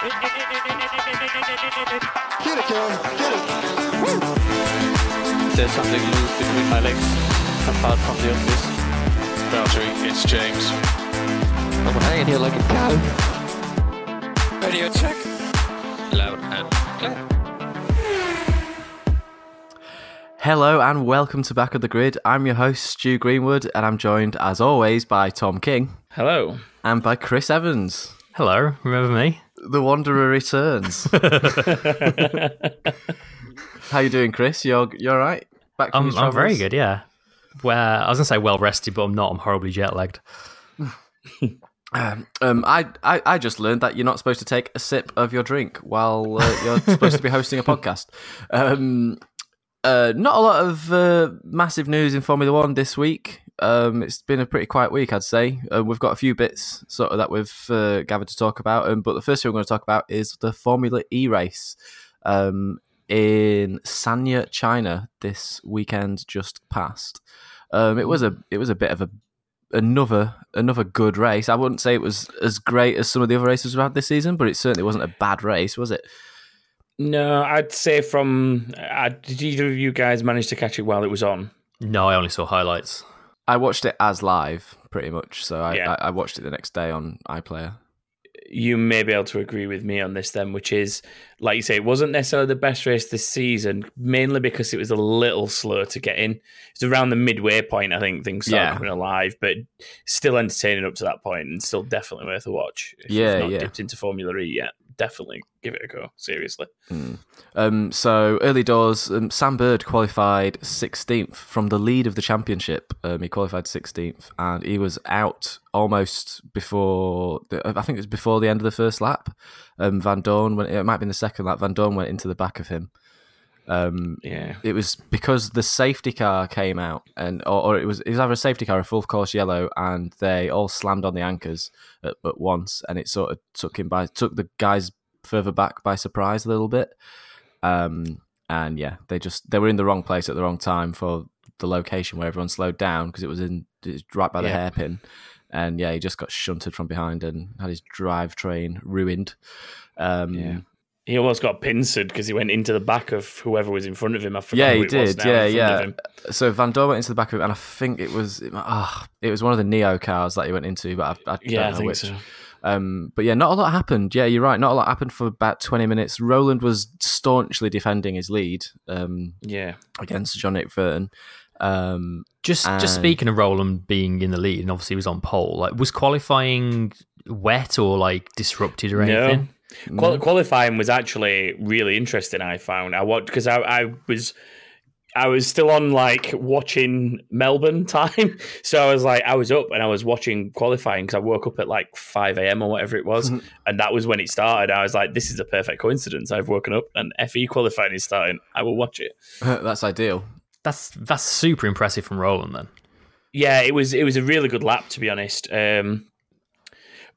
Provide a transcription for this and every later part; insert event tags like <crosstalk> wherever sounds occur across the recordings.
Get it, Karen. Get it. There's something loose between my legs, apart from the office. Valtteri, it's James. I'm hanging here like a cow. Radio check. Loud and clear. Hello and welcome to Back of the Grid. I'm your host, Stu Greenwood, and I'm joined, as always, by Tom King Hello. and by Chris Evans. Hello, remember me? The Wanderer returns. <laughs> How you doing, Chris? You're you're all right? Back from I'm, your I'm very good, yeah. Where I was gonna say well rested, but I'm not. I'm horribly jet lagged. <laughs> Um, um, I, I I just learned that you're not supposed to take a sip of your drink while uh, you're supposed to be hosting a <laughs> podcast. Um, uh, not a lot of uh, massive news in Formula One this week. Um, it's been a pretty quiet week, I'd say. Uh, we've got a few bits sort of that we've uh, gathered to talk about. Um, but the first thing we're going to talk about is the Formula E race um, in Sanya, China, this weekend just passed. Um, it was a it was a bit of a another another good race. I wouldn't say it was as great as some of the other races we've had this season, but it certainly wasn't a bad race, was it? No, I'd say from. Uh, did either of you guys manage to catch it while it was on? No, I only saw highlights. I watched it as live, pretty much. So I, Yeah. I, I watched it the next day on iPlayer. You may be able to agree with me on this then, which is, like you say, it wasn't necessarily the best race this season, mainly because it was a little slow to get in. It's around the midway point, I think things started Yeah. coming alive, but still entertaining up to that point and still definitely worth a watch. If Yeah, you've not yeah. dipped into Formula E yet, definitely give it a go, seriously. Um, so early doors, um, Sam Bird qualified 16th from the lead of the championship. Um, he qualified 16th, and he was out almost before. The, I think it was before the end of the first lap. Um, Vandoorne went. It might have been the second lap. Vandoorne went into the back of him. Um, Yeah. it was because the safety car came out, and or, or it was it was either a safety car or a full course yellow, and they all slammed on the anchors at, at once, and it sort of took him by took the guys further back by surprise a little bit. Um, and yeah, they just they were in the wrong place at the wrong time for the location where everyone slowed down because it was in it was right by the Yeah. hairpin, and yeah, he just got shunted from behind and had his drivetrain ruined. Um, Yeah. He almost got pincered because he went into the back of whoever was in front of him. I forgot Yeah, who he it was did. now Yeah, in front of yeah. So Vandoorne went into the back of him, and I think it was ah, it was one of the NIO cars that he went into, but I, I don't Yeah, I know think which. so. Um, but yeah, not a lot happened. Yeah, you're right. Not a lot happened for about 20 minutes. Rowland was staunchly defending his lead um, Yeah. against Jean-Éric Vergne. Um, Just And- just speaking of Rowland being in the lead, and obviously he was on pole. Like, was qualifying wet or like disrupted or anything? No. Qual- qualifying was actually really interesting. I found I watched because I, I was I was still on like watching Melbourne <laughs> time, so I was like I was up and I was watching qualifying because I woke up at like five a.m. or whatever it was, and that was when it started. I was like, this is a perfect coincidence. I've woken up and FE qualifying is starting. I will watch it. <laughs> that's ideal. That's that's super impressive from Rowland. Then Yeah, it was it was a really good lap to be honest. Um,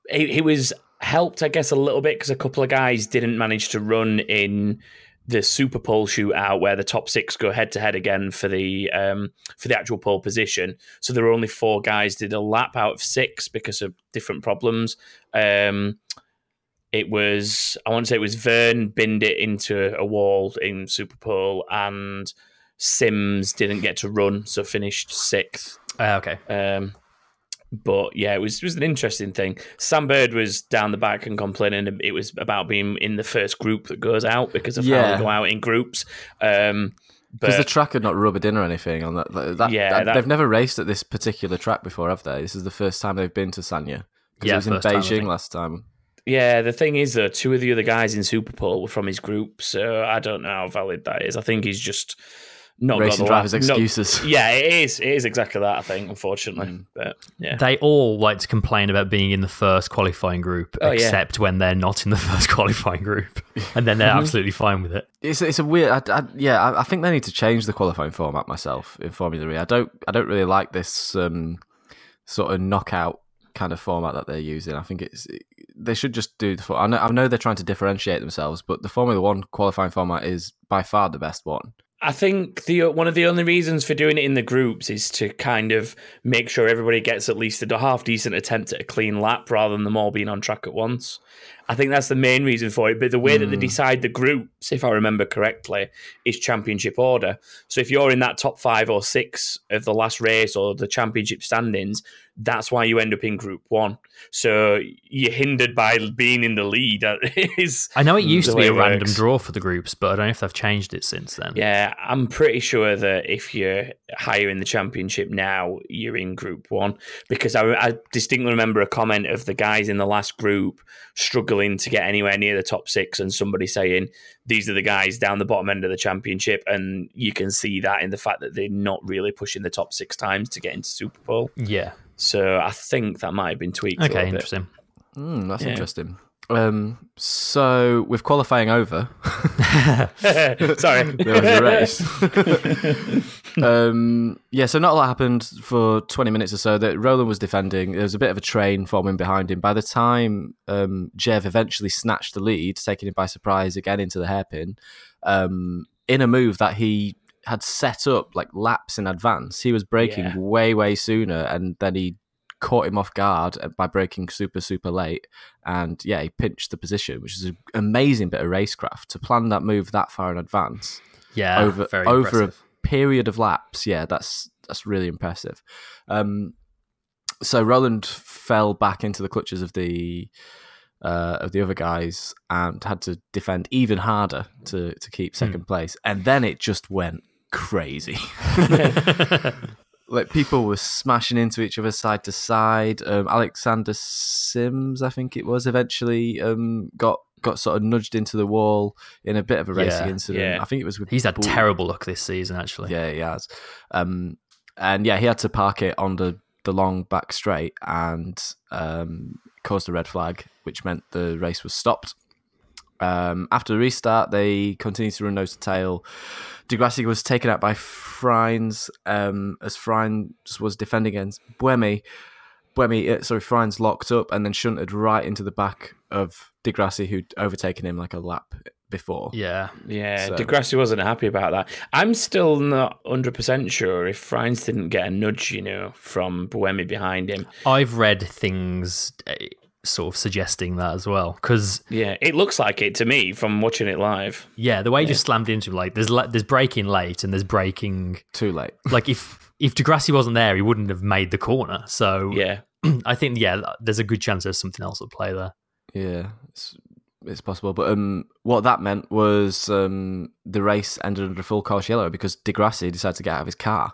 he, he was helped, I guess, a little bit because a couple of guys didn't manage to run in the Super Pole shootout where the top six go head to head again for the um, for the actual pole position. So there were only four guys did a lap out of six because of different problems. Um, it was I want to say it was Vern binned it into a wall in Super Pole and Sims didn't get to run, so finished sixth. uh, okay, Um, but yeah, it was it was an interesting thing. Sam Bird was down the back and complaining it was about being in the first group that goes out because of how they go out in groups. Um, because the track had not rubbered in or anything on that. that, yeah, that, that, they've never raced at this particular track before, have they? This is the first time they've been to Sanya. Because Yeah, it was in first time, Beijing last time. yeah, the thing is though, two of the other guys in Super Pole were from his group, so I don't know how valid that is. I think he's just not got Racing the drivers' lap- not- excuses. <laughs> yeah, it is. It is exactly that. I think, unfortunately, Mm. but yeah. they all like to complain about being in the first qualifying group, Oh, yeah. except when they're not in the <laughs> first qualifying group, <laughs> and then they're absolutely fine with it. It's it's a weird. I, I, yeah, I, I think they need to change the qualifying format myself in Formula E. I don't I don't really like this um, sort of knockout kind of format that they're using. I think it's they should just do the. I know I know they're trying to differentiate themselves, but the Formula One qualifying format is by far the best one. I think the uh, one of the only reasons for doing it in the groups is to kind of make sure everybody gets at least a half decent attempt at a clean lap rather than them all being on track at once. I think that's the main reason for it. But the way that they hmm. decide the groups, if I remember correctly, is championship order. So if you're in that top five or six of the last race or the championship standings, that's why you end up in Group One. So you're hindered by being in the lead. <laughs> Is, I know it used to be a random draw for the groups, but I don't know if they've changed it since then. Yeah, I'm pretty sure that if you're higher in the championship now, you're in Group One because I, I distinctly remember a comment of the guys in the last group struggling to get anywhere near the top six, and somebody saying these are the guys down the bottom end of the championship, and you can see that in the fact that they're not really pushing the top six times to get into Super Pole. Yeah. So I think that might have been tweaked. a Okay, bit. interesting. Mm, that's Yeah. interesting. Um, so with qualifying over, <laughs> Sorry. <laughs> there was a race. <laughs> um, yeah, so not a lot happened for 20 minutes or so. That Rowland was defending. There was a bit of a train forming behind him. By the time um, Jev eventually snatched the lead, taking him by surprise again into the hairpin, um, in a move that he had set up like laps in advance, he was breaking Yeah. way, way sooner, and then he caught him off guard by breaking super, super late. And yeah, he pinched the position, which is an amazing bit of racecraft to plan that move that far in advance Yeah. over over impressive. a period of laps. Yeah, that's that's really impressive. Um, so Rowland fell back into the clutches of the uh, of the other guys and had to defend even harder to to keep second place, and then it just went crazy. <laughs> <laughs> <laughs> like people were smashing into each other side to side. Um, Alexander Sims, I think it was, eventually um, got got sort of nudged into the wall in a bit of a racing Yeah, incident. yeah. I think it was with He's had Bull- terrible luck this season, actually. Yeah, he has. Um, and yeah, he had to park it on the the long back straight and um, caused a red flag, which meant the race was stopped. Um, after the restart, they continued to run nose to tail. di Grassi was taken out by Frijns um, as Frijns was defending against Buemi. Buemi, uh, sorry, Frijns locked up and then shunted right into the back of di Grassi, who'd overtaken him like a lap before. Yeah. Yeah, So- di Grassi wasn't happy about that. I'm still not 100% sure if Frijns didn't get a nudge, you know, from Buemi behind him. I've read things uh, sort of suggesting that as well. Because, Yeah, it looks like it to me from watching it live. yeah, the way he just slammed into him, like, there's, le- there's braking late and there's breaking Too late. <laughs> Like, if, if di Grassi wasn't there, he wouldn't have made the corner. So Yeah. <clears throat> I think, yeah, there's a good chance there's something else at play there. Yeah, it's, it's possible. But um, what that meant was um, the race ended under full course yellow because di Grassi decided to get out of his car.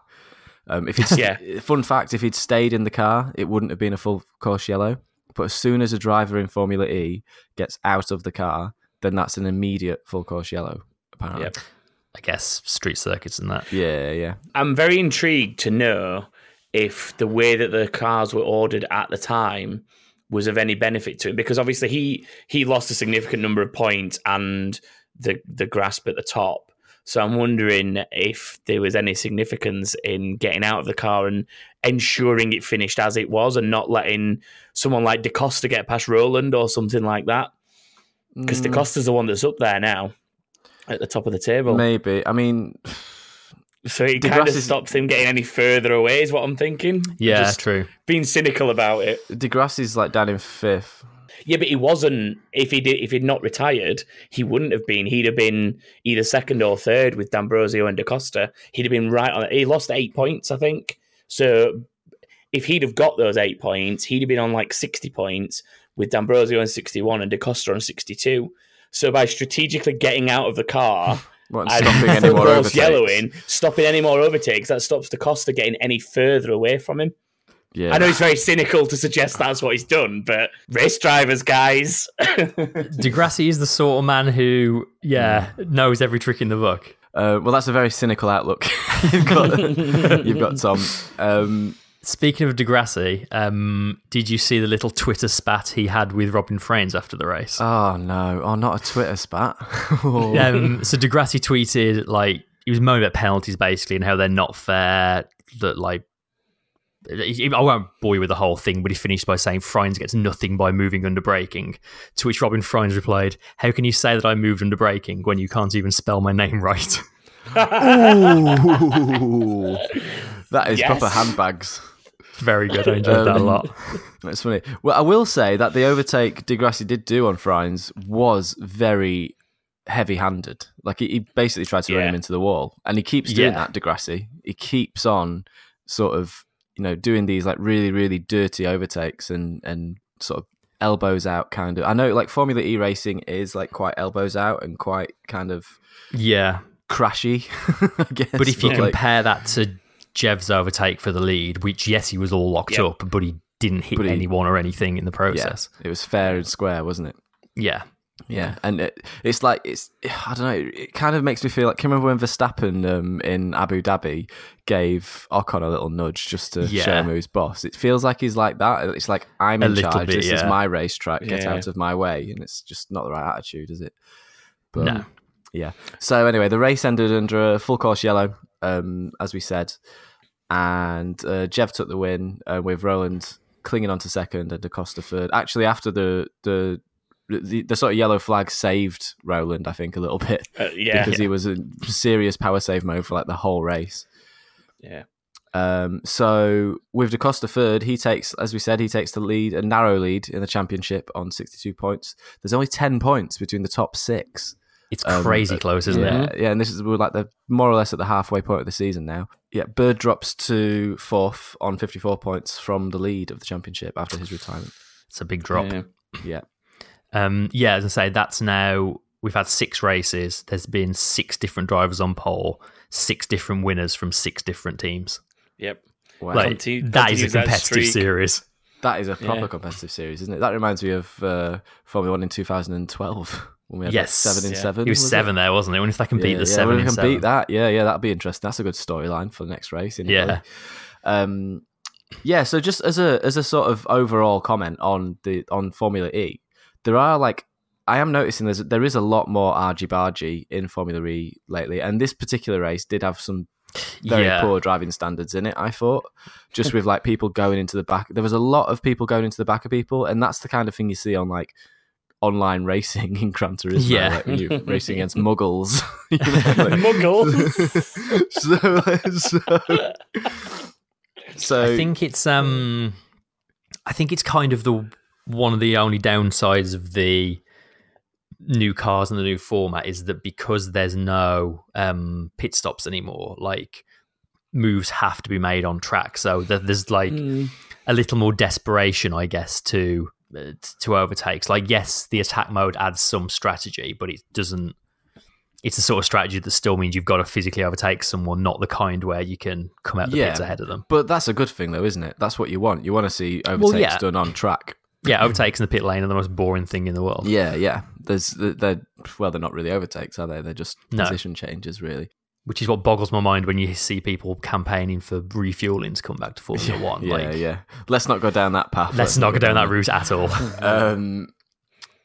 Um, if he'd, <laughs> Yeah. Fun fact: if he'd stayed in the car, it wouldn't have been a full course yellow. But as soon as a driver in Formula E gets out of the car, then that's an immediate full course yellow. Apparently. Yep. I guess street circuits and that. Yeah, yeah. I'm very intrigued to know if the way that the cars were ordered at the time was of any benefit to him because obviously he he lost a significant number of points and the the grasp at the top. So I'm wondering if there was any significance in getting out of the car and ensuring it finished as it was and not letting someone like da Costa get past Rowland or something like that. Because Mm, da Costa's the one that's up there now at the top of the table. maybe. I mean, So it kind of stops him getting any further away, is what I'm thinking. Yeah, Just true. being cynical about it. di Grassi's like down in fifth. Yeah, but he wasn't. If he did, if he'd not retired, he wouldn't have been. He'd have been either second or third with D'Ambrosio and DaCosta. He'd have been right on it. He lost eight points, I think. So if he'd have got those eight points, he'd have been on like sixty points with D'Ambrosio on sixty-one and DaCosta on sixty-two. So by strategically getting out of the car. <laughs> What, stopping <laughs> any more overtakes? yellowing, stopping any more overtakes, that stops DaCosta getting any further away from him. Yeah. I know it's very cynical to suggest that's what he's done, but race drivers, guys. <laughs> di Grassi is the sort of man who, yeah, knows every trick in the book. Uh, well, that's a very cynical outlook <laughs> you've got. you've got Tom. Um, Speaking of di Grassi, um, did you see the little Twitter spat he had with Robin Frijns after the race? oh no! Oh, not a Twitter spat. Oh. <laughs> um, so di Grassi tweeted like he was moaning about penalties basically and how they're not fair. That like I won't bore you with the whole thing, but he finished by saying Frijns gets nothing by moving under braking. To which Robin Frijns replied, "How can you say that I moved under braking when you can't even spell my name right?" Ooh. <laughs> that is Yes. proper handbags. Very good. I enjoyed that a Um, lot. <laughs> It's funny. Well, I will say that the overtake di Grassi did do on Frijns was very heavy-handed. Like he, he basically tried to run him into the wall, and he keeps doing Yeah. that. di Grassi. He keeps on sort of you know doing these like really really dirty overtakes and and sort of elbows out kind of. I know like Formula E racing is like quite elbows out and quite kind of Yeah. crashy. <laughs> I guess. But if you like- compare that to Jev's overtake for the lead, which, yes, he was all locked Yeah. up, but he didn't hit he- anyone or anything in the yeah, process. it was fair and square, wasn't it? Yeah. Yeah, and it, it's like it's I don't know. It kind of makes me feel like. Can you remember when Verstappen um, in Abu Dhabi gave Ocon a little nudge just to Yeah. show him who's boss? It feels like he's like that. It's like I'm A in charge. bit, this is yeah. my racetrack. Get Yeah. out of my way, and it's just not the right attitude, is it? But, No. Yeah. So anyway, the race ended under a full course yellow, um, as we said, and uh, Jev took the win uh, with Rowland clinging on to second and Acosta third. Actually, after the the the, the sort of yellow flag saved Rowland, I think, a little <laughs> bit Uh, yeah, because he was in serious power save mode for like the whole race. yeah, Um, so with DaCosta third, he takes, as we said, he takes the lead, a narrow lead in the championship on 62 points. There's only 10 points between the top six. It's Um, crazy uh, close, isn't yeah, it? Yeah, and this is we're like the more or less at the halfway point of the season now. Yeah, Bird drops to fourth on 54 points from the lead of the championship after his retirement. It's a big drop. yeah. Yeah, Um, yeah, as I say, that's now we've had six races. There's been six different drivers on pole, six different winners from six different teams. Yep. wow. Like Conti- that is a continues that competitive series. that is a proper Yeah. competitive series, isn't it? That reminds me of uh, Formula One in 2012 when we had like, Yes. seven in Yeah. seven. It was was seven there, wasn't it? I wonder if they can beat yeah, the yeah, seven well, we can seven. beat that. Yeah, yeah, that'd be interesting. That's a good storyline for the next race. In Yeah. Um, yeah. So just as a as a sort of overall comment on the on Formula E, there are like I am noticing there's there is a lot more argy bargy in Formula E lately, and this particular race did have some very yeah. poor driving standards in it. I thought, just with like people going into the back, there was a lot of people going into the back of people, and that's the kind of thing you see on like online racing in Gran Turismo, Yeah. like when you're racing against muggles. <laughs> you know, like- <laughs> Muggle. so, <laughs> so, so I think it's um, I think it's kind of the one of the only downsides of the new cars and the new format is that because there's no um pit stops anymore, like moves have to be made on track. So there's like Mm. a little more desperation, I guess, to uh, to overtakes. Like, yes, the attack mode adds some strategy, but it doesn't. It's a sort of strategy that still means you've got to physically overtake someone, not the kind where you can come out the Yeah. pits ahead of them. but that's a good thing though, isn't it? That's what you want. You want to see overtakes yeah. done on track. Yeah, overtakes in the pit lane are the most boring thing in the world. Yeah, yeah. There's they're well, they're not really overtakes, are they? They're just No. position changes, really. Which is what boggles my mind when you see people campaigning for refueling to come back to Formula <laughs> One. Yeah, like, yeah. Let's not go down that path. let's not go down that route at all. <laughs> Um,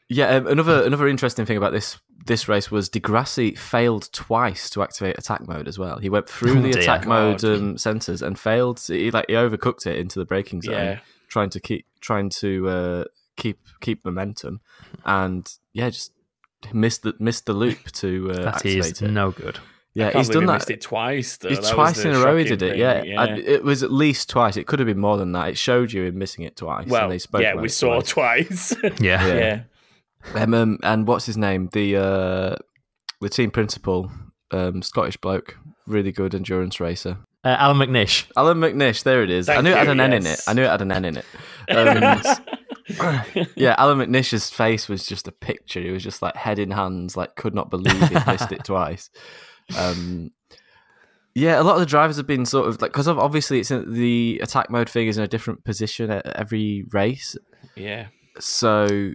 yeah, um, another another interesting thing about this this race was di Grassi failed twice to activate attack mode as well. He went through <laughs> Oh, the dear. attack mode God. um, sensors and failed. He like he overcooked it into the braking zone, Yeah. Trying to keep trying to uh, keep keep momentum, and yeah, just missed the missed the loop to uh, that activate is it. no good. yeah, he's done he that. Missed it twice. Though. It's That twice in a row he did it. Yeah, yeah. And it was at least twice. It could have been more than that. It showed you him missing it twice. well, and they spoke yeah, we it saw twice. twice. <laughs> <laughs> Yeah. Yeah. yeah. Um, um, and what's his name? The uh, the team principal, um, Scottish bloke, really good endurance racer. Uh, Allan McNish. Allan McNish, there it is. I Thank knew it had you, an N in it. I knew it had an N in it. <laughs> Um, <laughs> yeah, Allan McNish's face was just a picture. He was just like head in hands, like could not believe he missed it <laughs> twice. Um, yeah, a lot of the drivers have been sort of like because obviously it's in, the attack mode thing is in a different position at every race, yeah. so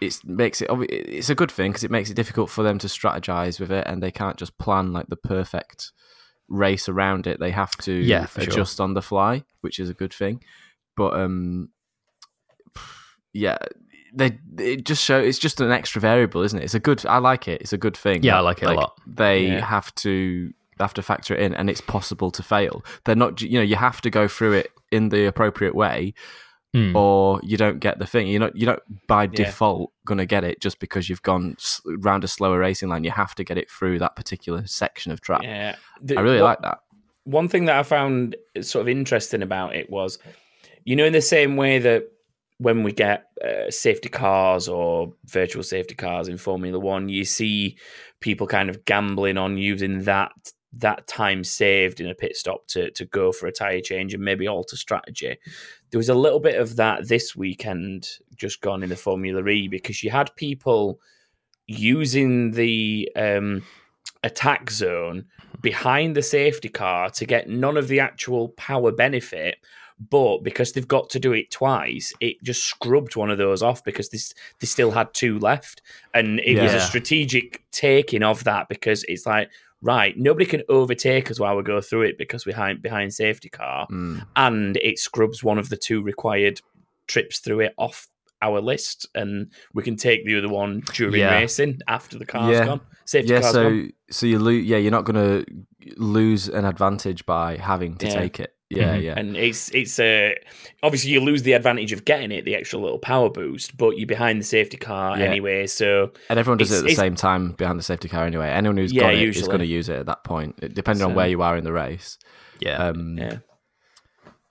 it makes it it's a good thing because it makes it difficult for them to strategize with it and they can't just plan like the perfect race around it they have to Yeah, for sure. adjust on the fly which is a good thing but um yeah they it just show it's just an extra variable isn't it it's a good i like it it's a good thing Yeah, I like it a lot. they Yeah. have to have to factor it in and it's possible to fail they're not you know you have to go through it in the appropriate way Hmm. or you don't get the thing. You're not you're not by default gonna get it just because you've gone round a slower racing line. You have to get it through that particular section of track. Yeah. The- I really what- like that. One thing that I found sort of interesting about it was you know, in the same way that when we get uh, safety cars or virtual safety cars in Formula One, you see people kind of gambling on using that that time saved in a pit stop to to go for a tire change and maybe alter strategy. There was a little bit of that this weekend, just gone in the Formula E, because you had people using the um, attack zone behind the safety car to get none of the actual power benefit. But because they've got to do it twice, it just scrubbed one of those off because this they still had two left, and it was a strategic taking of that because it's like right, nobody can overtake us while we go through it because we're behind behind safety car, Mm. and it scrubs one of the two required trips through it off our list, and we can take the other one during Yeah. racing after the car's Yeah. gone. Safety Yeah, car's so gone. so you lose. Yeah, you're not going to lose an advantage by having to Yeah. take it. Yeah, Mhm. yeah, And it's it's uh, obviously you lose the advantage of getting it, the extra little power boost, but you're behind the safety car Yeah. anyway. So and everyone does it at the same time behind the safety car anyway. Anyone who's Yeah, got it is usually. going to use it at that point, it- depending on where you are in the race. Yeah. Um, yeah,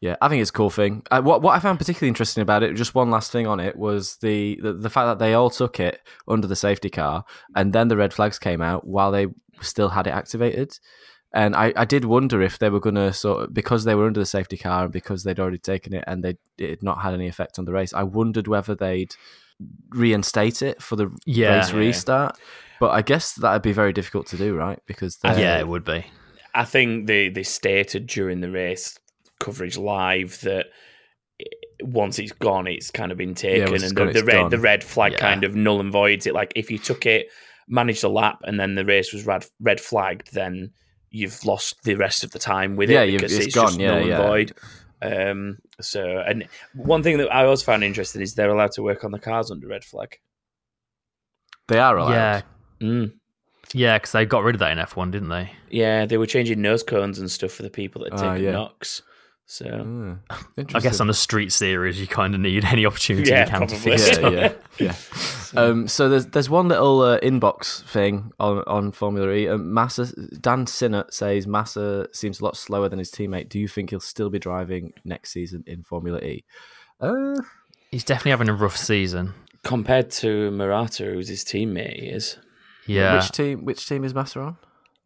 Yeah, I think it's a cool thing. Uh, what what I found particularly interesting about it, just one last thing on it, was the, the the fact that they all took it under the safety car, and then the red flags came out while they still had it activated. And I, I did wonder if they were going to sort of because they were under the safety car and because they'd already taken it and they it had not had any effect on the race. I wondered whether they'd reinstate it for the Yeah. race Yeah. restart. But I guess that'd be very difficult to do, right? Because they're- yeah, it would be. I think they they stated during the race coverage live that once it's gone, it's kind of been taken, once it's and gone, the, the red gone. the red flag Yeah. kind of null and voids it. Like if you took it, managed a lap, and then the race was red red flagged, then you've lost the rest of the time with Yeah, it because it's it's, gone, just yeah, null yeah. and void. Um, so, and one thing that I always found interesting is they're allowed to work on the cars under red flag. they are allowed. Yeah. Mm. Yeah, because they got rid of that in F1, didn't they? Yeah, they were changing nose cones and stuff for the people that had Ah, taken yeah. knocks. So Mm, I guess on the street series, you kind of need any opportunity Yeah, you can to probably. fix yeah, it. yeah, <laughs> yeah. Um, so there's there's one little uh, inbox thing on on Formula E. Um, Massa Dan Sinnott says Massa seems a lot slower than his teammate. Do you think he'll still be driving next season in Formula E? Uh, He's definitely having a rough season. compared to Murata, who's his teammate, he is. Yeah. Which team? Which team is Massa on?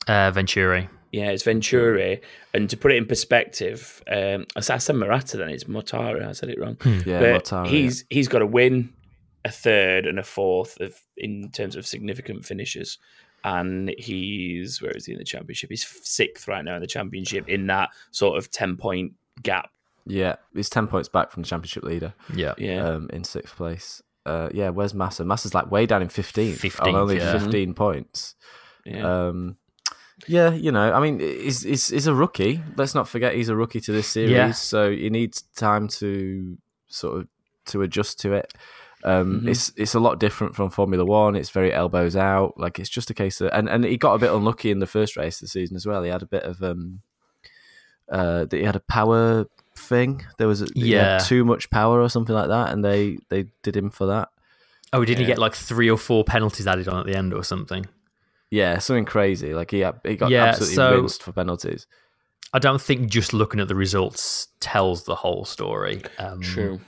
Uh, Venturi. Yeah, it's Venturi. And to put it in perspective, um, I said Murata, then it's Motara. I said it wrong. Yeah, but Mortara, he's he's got a win, a third, and a fourth of in terms of significant finishes. And he's where is he in the championship? He's sixth right now in the championship in that sort of ten point gap. yeah. yeah, he's ten points back from the championship leader. Yeah. Yeah, Um, in sixth place. Uh, yeah, where's Massa? Massa's like way down in fifteenth, on 15th, only yeah. fifteen points. yeah. Um, yeah, you know, I mean, he's, he's, he's a rookie. Let's not forget he's a rookie to this series, Yeah. so he needs time to sort of to adjust to it. Um, Mhm. It's it's a lot different from Formula One. It's very elbows out. Like it's just a case of and, and he got a bit unlucky in the first race of the season as well. He had a bit of um, uh, he had a power thing. There was a, Yeah. too much power or something like that, and they they did him for that. Oh, didn't he get like three or four penalties added on at the end or something? Yeah, something crazy. Like he he got Yeah, absolutely so- rinsed for penalties. I don't think just looking at the results tells the whole story. Um, True.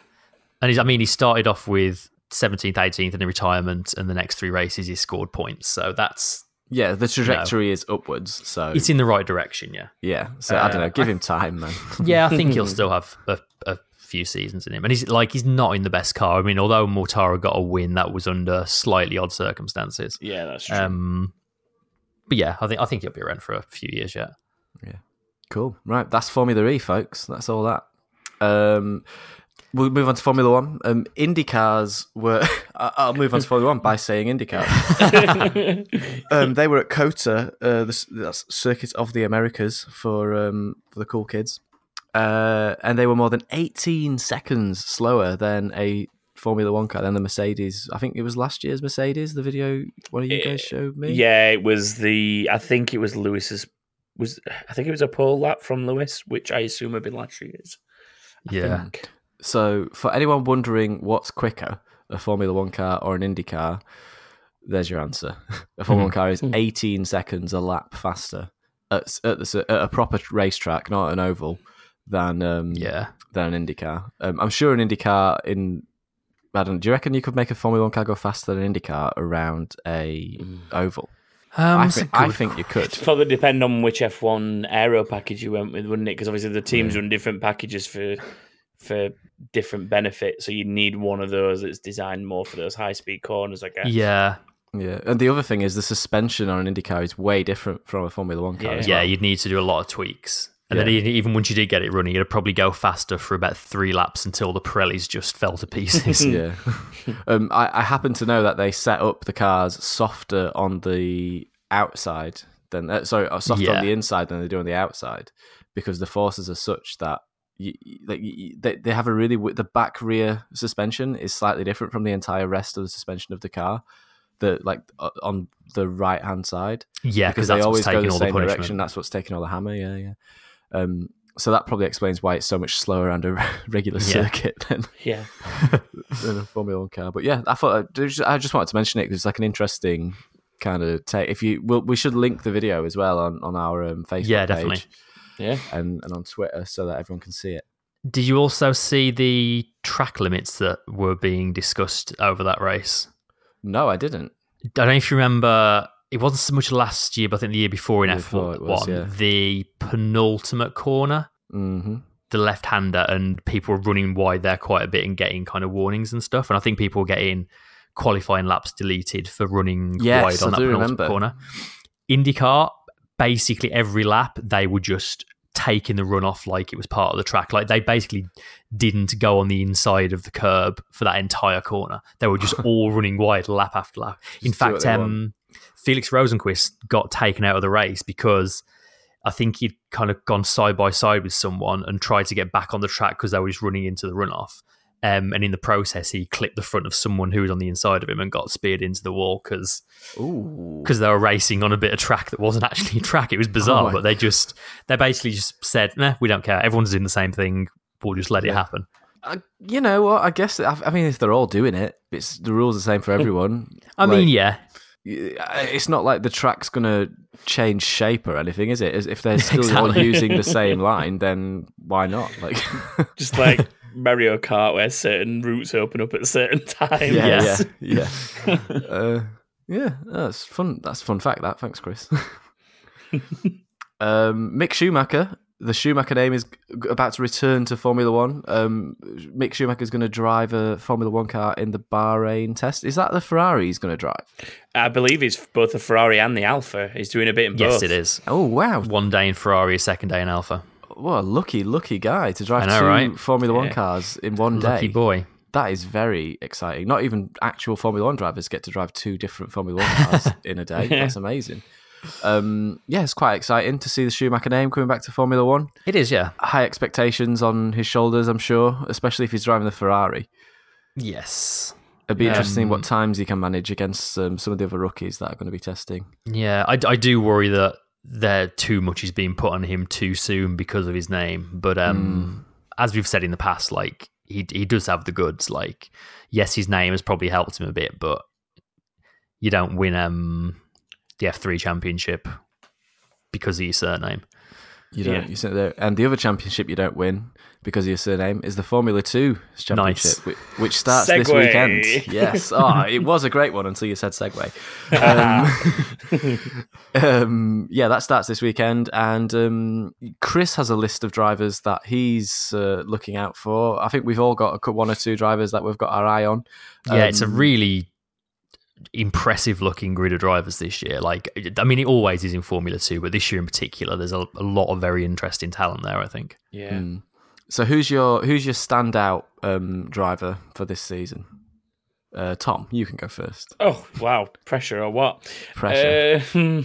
And he's, I mean, he started off with 17th, 18th, and then retirement, and the next three races he scored points. So that's Yeah, the trajectory is upwards. So it's in the right direction. Yeah, Yeah, so I don't Uh, know. Give him time, man. <laughs> yeah. I think he'll <laughs> still have a, a few seasons in him, and he's like he's not in the best car. I mean, although Mortara got a win, that was under slightly odd circumstances. Yeah, that's true. Um, but yeah, I think I think he'll be around for a few years yet. Yeah, cool. Right, that's Formula E, folks. That's all that. Um, we'll move on to Formula One. Um, Indy cars were. <laughs> I- I'll move on to Formula One by saying Indy cars. <laughs> um, they were at COTA, uh, the, that's Circuit of the Americas for um, for the cool kids, uh, and they were more than 18 seconds slower than a Formula One car then the Mercedes. I think it was last year's Mercedes. The video one of you guys showed me. Yeah, it was the. I think it was Lewis's. Was I think it was a pole lap from Lewis, which I assume had been last year's. I Yeah. think. So, for anyone wondering what's quicker, a Formula One car or an Indy car, there's your answer. <laughs> A Formula One car is 18 seconds a lap faster at, at, the, at a proper racetrack, not an oval, than um, Yeah. than an IndyCar. Um, I'm sure an IndyCar in I don't. Do you reckon you could make a Formula One car go faster than an IndyCar around a oval? Um, I, it's a think, I good think you could. <laughs> Probably depend on which F1 aero package you went with, wouldn't it? Because obviously the teams run different packages for for different benefits. So you need one of those that's designed more for those high speed corners, I guess. Yeah. Yeah, and the other thing is the suspension on an IndyCar is way different from a Formula One car. Yeah. as Yeah, you'd need to do a lot of tweaks. And then Yeah. even- even once you did get it running, it'd probably go faster for about three laps until the Pirellis just fell to pieces. <laughs> yeah. <laughs> <laughs> um, I, I happen to know that they set up the cars softer on the outside than uh, sorry, uh, softer Yeah. on the inside than they do on the outside because the forces are such that you, like you, they they have a really the back rear suspension is slightly different from the entire rest of the suspension of the car. The like uh, on the right hand side yeah, because they always what's go taking the all the same punishment. direction. That's what's taking all the hammer. Yeah, yeah. Um, so that probably explains why it's so much slower around a <laughs> regular Yeah. circuit than Yeah. <laughs> than a Formula One car. But yeah, I thought I just, I just wanted to mention it because it's like an interesting kind of take. If you, well, we should link the video as well on on our um, Facebook Yeah, page definitely. Yeah. and and on Twitter so that everyone can see it. Did you also see the track limits that were being discussed over that race? No, I didn't. I don't know if you remember. It wasn't so much last year, but I think the year before in F1, before it was, yeah. the penultimate corner, hmm the left hander, and people were running wide there quite a bit and getting kind of warnings and stuff. And I think people were getting qualifying laps deleted for running Yes, wide on I that penultimate remember. corner. IndyCar, basically every lap, they were just taking the run off like it was part of the track. Like they basically didn't go on the inside of the curb for that entire corner. They were just <laughs> all running wide lap after lap. In Just fact, um, Felix Rosenqvist got taken out of the race because I think he'd kind of gone side by side with someone and tried to get back on the track because they were just running into the runoff. Um, and in the process, he clipped the front of someone who was on the inside of him and got speared into the wall because because they were racing on a bit of track that wasn't actually a <laughs> track. It was bizarre, Oh but they just they basically just said, "Nah, we don't care. Everyone's doing the same thing. We'll just let it happen." Uh, you know what? I guess I, I mean if they're all doing it, it's the rules are the same for everyone. I Like, mean, yeah, it's not like the track's going to change shape or anything, is it? As- If they're still all Exactly. using the same <laughs> line, then why not? Like, <laughs> Just like Mario Kart, where certain routes open up at certain <laughs> times. yeah, Yes. yeah, yeah, uh, yeah. That's fun. That's a fun fact. That thanks, Chris. um, Mick Schumacher. The Schumacher name is about to return to Formula One. Um, Mick Schumacher is going to drive a Formula One car in the Bahrain test. Is that the Ferrari he's going to drive? I believe it's both the Ferrari and the Alfa. He's doing a bit in yes, both. it is. Oh wow! One day in Ferrari, a second day in Alfa. What a lucky, lucky guy to drive I know, two right? Formula One Yeah. cars in one Lucky day. boy. That is very exciting. Not even actual Formula One drivers get to drive two different Formula One cars <laughs> in a day. That's amazing. Um, yeah, it's quite exciting to see the Schumacher name coming back to Formula One. It is, yeah. High expectations on his shoulders, I'm sure, especially if he's driving the Ferrari. Yes. It'd be interesting Um, what times he can manage against um, some of the other rookies that are going to be testing. Yeah, I, I do worry that there too much is being put on him too soon because of his name. But um, as we've said in the past, like he he does have the goods. Like, yes, his name has probably helped him a bit, but you don't win um the F three championship because of your surname. You don't. Yeah. You sit there, and the other championship you don't win because of your surname is the Formula Two championship, Nice. which, which starts this weekend. <laughs> Yes. Oh, it was a great one until you said segue. <laughs> Um, <laughs> um, yeah, that starts this weekend, and um, Chris has a list of drivers that he's uh, looking out for. I think we've all got a, one or two drivers that we've got our eye on. Yeah, it's a Um, really impressive looking grid of drivers this year. Like, I mean, it always is in Formula Two, but this year in particular, there's a, a lot of very interesting talent there. I think. Yeah. Mm. So who's your who's your standout um, driver for this season? Uh, Tom, you can go first. Oh wow, pressure or what? Pressure. Uh, hmm,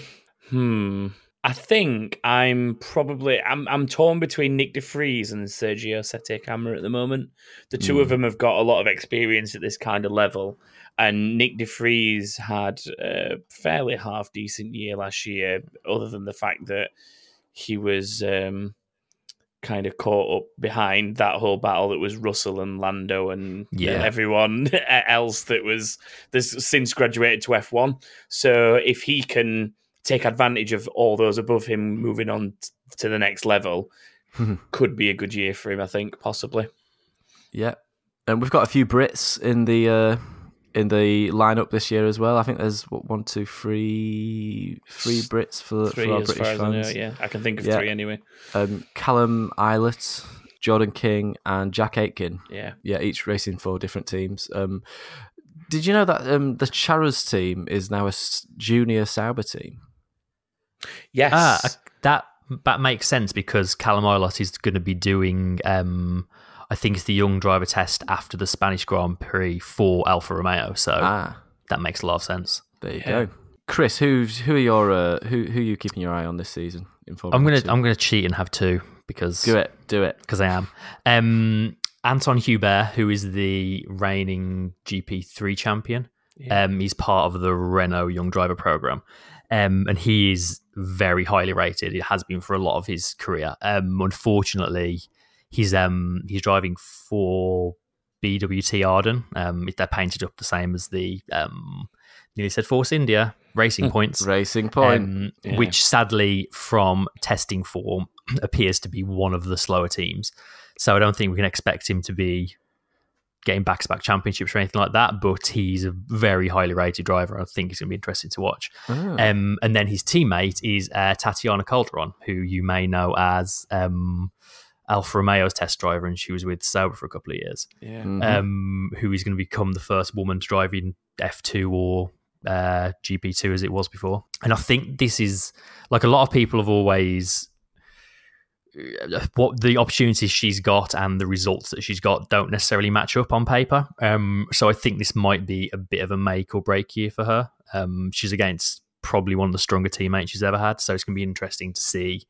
hmm. I think I'm probably I'm I'm torn between Nyck De DeFries and Sergio Sette Câmara at the moment. The two of them have got a lot of experience at this kind of level, and Nyck De DeFries had a fairly half decent year last year, other than the fact that he was um, kind of caught up behind that whole battle that was Russell and Lando and Yeah. everyone <laughs> else that was that's since graduated to F1. So if he can take advantage of all those above him moving on to the next level, <laughs> could be a good year for him. I think possibly. Yeah, and we've got a few Brits in the uh, in the lineup this year as well. I think there's what one, two, three, three Brits for, Three for our British far as I know. fans. Yeah, I can think of Yeah. three anyway. Um, Callum Ilott, Jordan King, and Jack Aitken. Yeah. Yeah, each racing for different teams. Um, did you know that um, the Charouz team is now a junior Sauber team? Yes. Ah, that that makes sense because Callum Ilott is going to be doing. Um, I think it's the young driver test after the Spanish Grand Prix for Alfa Romeo, so Ah, that makes a lot of sense. there you Yeah. go. Chris, who's who are your uh, who who are you keeping your eye on this season? In I'm gonna Two? I'm gonna cheat and have two because do it, do it. because I am. Um, Anthoine Hubert, who is the reigning GP3 champion, Yeah. um, he's part of the Renault Young Driver program, um, and he is very highly rated. It has been for a lot of his career. Um, unfortunately, he's um, he's driving for BWT Arden. Um, they're painted up the same as the um, nearly said Force India Racing Points. Racing Point. Um, Yeah. which sadly, from testing form, <clears throat> appears to be one of the slower teams. So I don't think we can expect him to be getting back to back championships or anything like that. But he's a very highly rated driver. I think it's going to be interesting to watch. Ah. Um, and then his teammate is uh, Tatiana Calderon, who you may know as um, Alfa Romeo's test driver, and she was with Sauber for a couple of years yeah. Mhm. um, who is going to become the first woman to drive in F2 or uh, GP2 as it was before. And I think this is like a lot of people have always what the opportunities she's got and the results that she's got don't necessarily match up on paper. Um, so I think this might be a bit of a make or break year for her. Um, she's against probably one of the stronger teammates she's ever had, so it's going to be interesting to see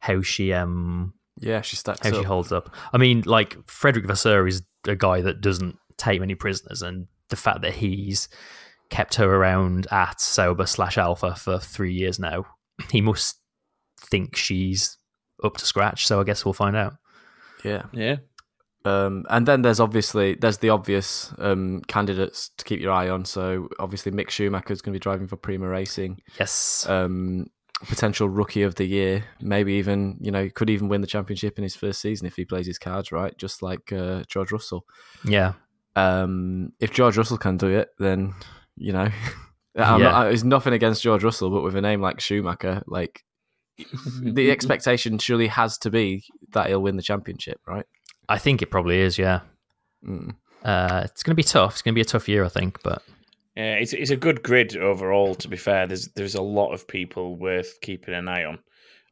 how she um yeah, she stacks how up. she holds up. I mean, like Frederick Vasseur is a guy that doesn't take many prisoners, and the fact that he's kept her around at Sauber slash Alfa for three years now, he must think she's up to scratch. So I guess we'll find out. yeah. Yeah. Um, and then there's obviously there's the obvious um, candidates to keep your eye on. So obviously Mick Schumacher is going to be driving for Prema Racing. Yes, Um, potential rookie of the year, maybe even you know could even win the championship in his first season if he plays his cards right, just like uh, George Russell. yeah, Um, if George Russell can do it, then you know, <laughs> Yeah. not, there's nothing against George Russell, but with a name like Schumacher, like the <laughs> expectation surely has to be that he'll win the championship, right? I think it probably is. Yeah, Mm. uh, it's going to be tough. It's going to be a tough year, I think. But Yeah, it's it's a good grid overall. To be fair, there's there's a lot of people worth keeping an eye on.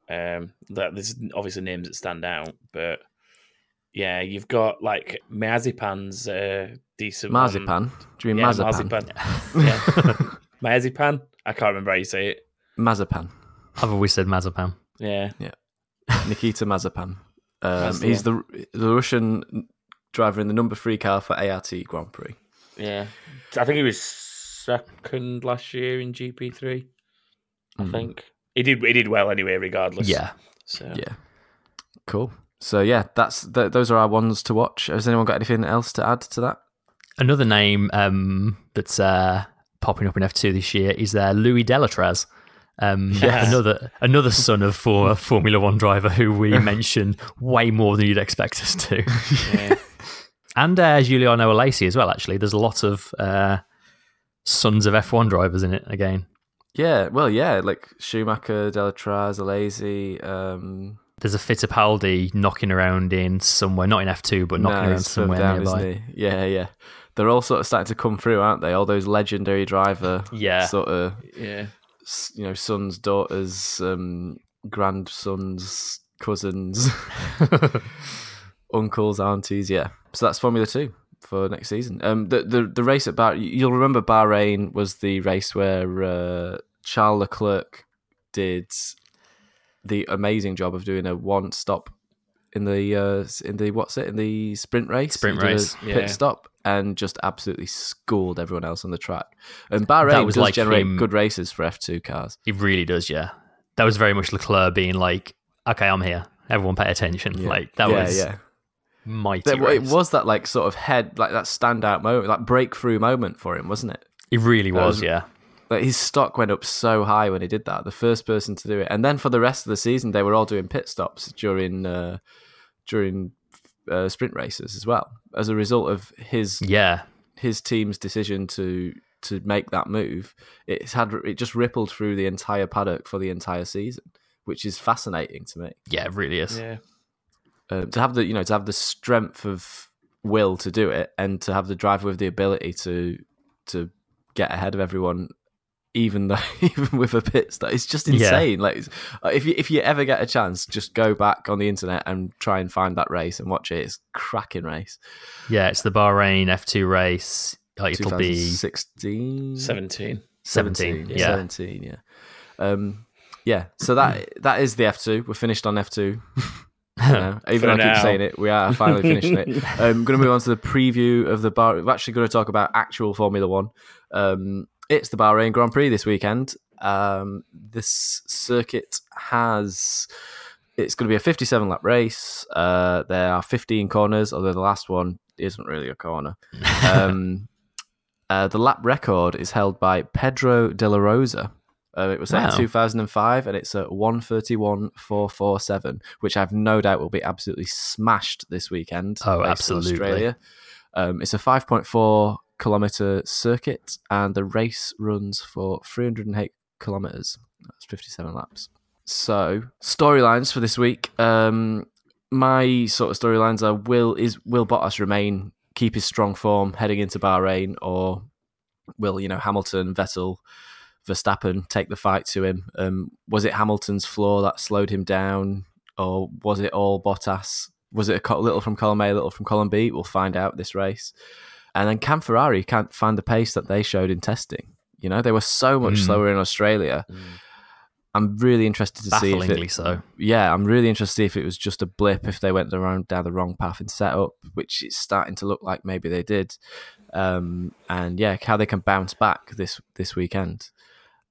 Um, that there's obviously names that stand out, but yeah, you've got like Mazipan's uh, decent one. Do you mean Yeah, Mazapan? Marzipan. <laughs> yeah, Mazipan. I can't remember how you say it. Mazapan. I've always said Mazepin. Yeah, Yeah. Nikita Mazepan. Um, he's the the Russian driver in the number three car for ART Grand Prix. yeah. I think he was second last year in GP three. I Mm. think he did. He did well anyway, regardless. Yeah, So Yeah, cool. So yeah, that's th- those are our ones to watch. Has anyone got anything else to add to that? another name um, that's uh, popping up in F2 this year is uh, Louis Delatraz. Um, <laughs> Yes. another another son of former <laughs> Formula One driver who we <laughs> mention way more than you'd expect us to, yeah. and uh, Giuliano Alesi as well. Actually, there's a lot of uh, sons of F1 drivers in it again. Yeah, well, yeah, like Schumacher, Delatraz, Alesi. Um, There's a Fittipaldi knocking around in somewhere, not in F2, but knocking no, around somewhere down, nearby. Yeah, yeah. They're all sort of starting to come through, aren't they? All those legendary driver, Yeah. sort of, yeah. you know, sons, daughters, um, grandsons, cousins, <laughs> uncles, aunties. Yeah. So that's Formula Two for next season. Um, the the the race at Bah, you'll remember Bahrain was the race where uh, Charles Leclerc did the amazing job of doing a one stop in the uh, in the what's it in the sprint race Sprint He did a race, pit yeah. stop and just absolutely schooled everyone else on the track. And Bahrain That was does like generate him- good races for F two cars. It really does, yeah. That was very much Leclerc being like, "Okay, I'm here. Everyone, pay attention." Yeah. Like that yeah, was yeah. Mighty. That- it was that like sort of head like that standout moment, that breakthrough moment for him, wasn't it? It really was, was- yeah. Like his stock went up so high when he did that. The first person to do it, and then for the rest of the season, they were all doing pit stops during uh, during uh, sprint races as well. As a result of his Yeah, his team's decision to to make that move, it's had it just rippled through the entire paddock for the entire season, which is fascinating to me. yeah, it really is. Yeah. Uh, to have the you know to have the strength of will to do it, and to have the driver with the ability to to get ahead of everyone. Even though, <laughs> even with a pit stop, it's just Yeah. insane. Like, it's- uh, if you if you ever get a chance, just go back on the internet and try and find that race and watch it. It's a cracking race. Yeah, it's the Bahrain F2 race. Like it'll be 2016, 17. 17. yeah. Yeah. 17, yeah. Um, yeah, so that that is the F2. We're finished on F2. <laughs> <laughs> <laughs> Even I keep saying it, we are finally finishing it. I'm going to move on to the preview of the bar. We're actually going to talk about actual Formula One. Um, it's the Bahrain Grand Prix this weekend. Um, this circuit has. It's going to be a 57 lap race. Uh, there are 15 corners, although the last one isn't really a corner. <laughs> Um, uh, the lap record is held by Pedro de la Rosa. Uh, it was set Wow. in 2005 and it's at 131.447, which I have no doubt will be absolutely smashed this weekend. Oh, absolutely. Australia. Um, it's a 5.4 kilometer circuit and the race runs for 308 kilometers. That's 57 laps. So, storylines for this week. Um, my sort of storylines are will is will Bottas remain keep his strong form heading into Bahrain, or will you know Hamilton, Vettel, Verstappen take the fight to him? Um, was it Hamilton's flaw that slowed him down, or was it all Bottas? Was it a little from column A, little from column B? We'll find out this race. And then can Ferrari can't find the pace that they showed in testing. You know, they were so much Mm. slower in Australia. I'm really interested to see if it, so. yeah, I'm really interested to see if it was just a blip, if they went around down the wrong path in setup, which it's starting to look like maybe they did. Um, and yeah, how they can bounce back this this weekend.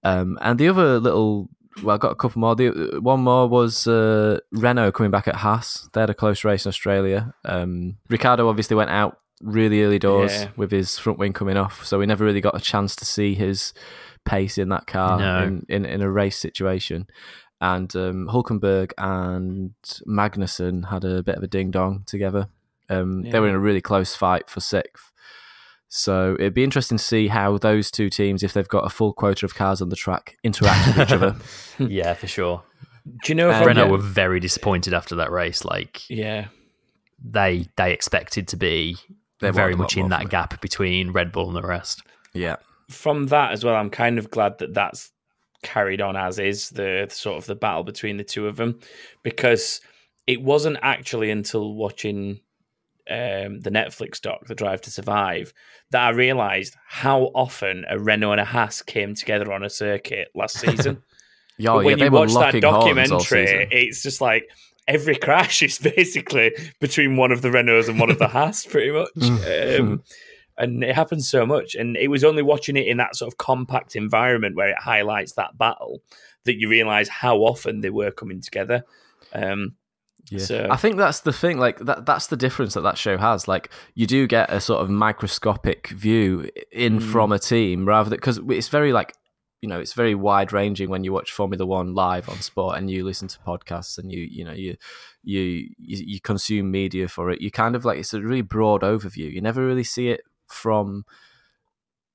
Um, and the other little, well, I got a couple more. The one more was uh, Renault coming back at Haas. They had a close race in Australia. Um, Ricciardo obviously went out really early doors Yeah. with his front wing coming off, so we never really got a chance to see his pace in that car No. in, in, in a race situation. And um, Hulkenberg and Magnussen had a bit of a ding dong together. Um, They were in a really close fight for sixth. So it'd be interesting to see how those two teams, if they've got a full quota of cars on the track, interact with each other. <laughs> yeah, for sure. Do you know if Um, Renault getting- were very disappointed after that race. Like Yeah. they they expected to be They very wanted a lot much in that it. gap between Red Bull and the rest. Yeah. From that as well, I'm kind of glad that that's carried on as is the sort of the battle between the two of them because it wasn't actually until watching um, the Netflix doc, The Drive to Survive, that I realised how often a Renault and a Haas came together on a circuit last season. <laughs> Yeah, But yeah, when they you watch that locking horns all documentary, it's just like every crash is <laughs> basically between one of the Renaults and one of the <laughs> Haas, pretty much. Mm. um, and it happens so much. And it was only watching it in that sort of compact environment where it highlights that battle that you realise how often they were coming together. Um, Yeah. So- I think that's the thing. Like that, that's the difference that that show has. Like you do get a sort of microscopic view in mm. from a team rather than because it's very like you know it's very wide ranging when you watch Formula One live on sport and you listen to podcasts and you you know you you you, you consume media for it. You kind of like it's a really broad overview. You never really see it from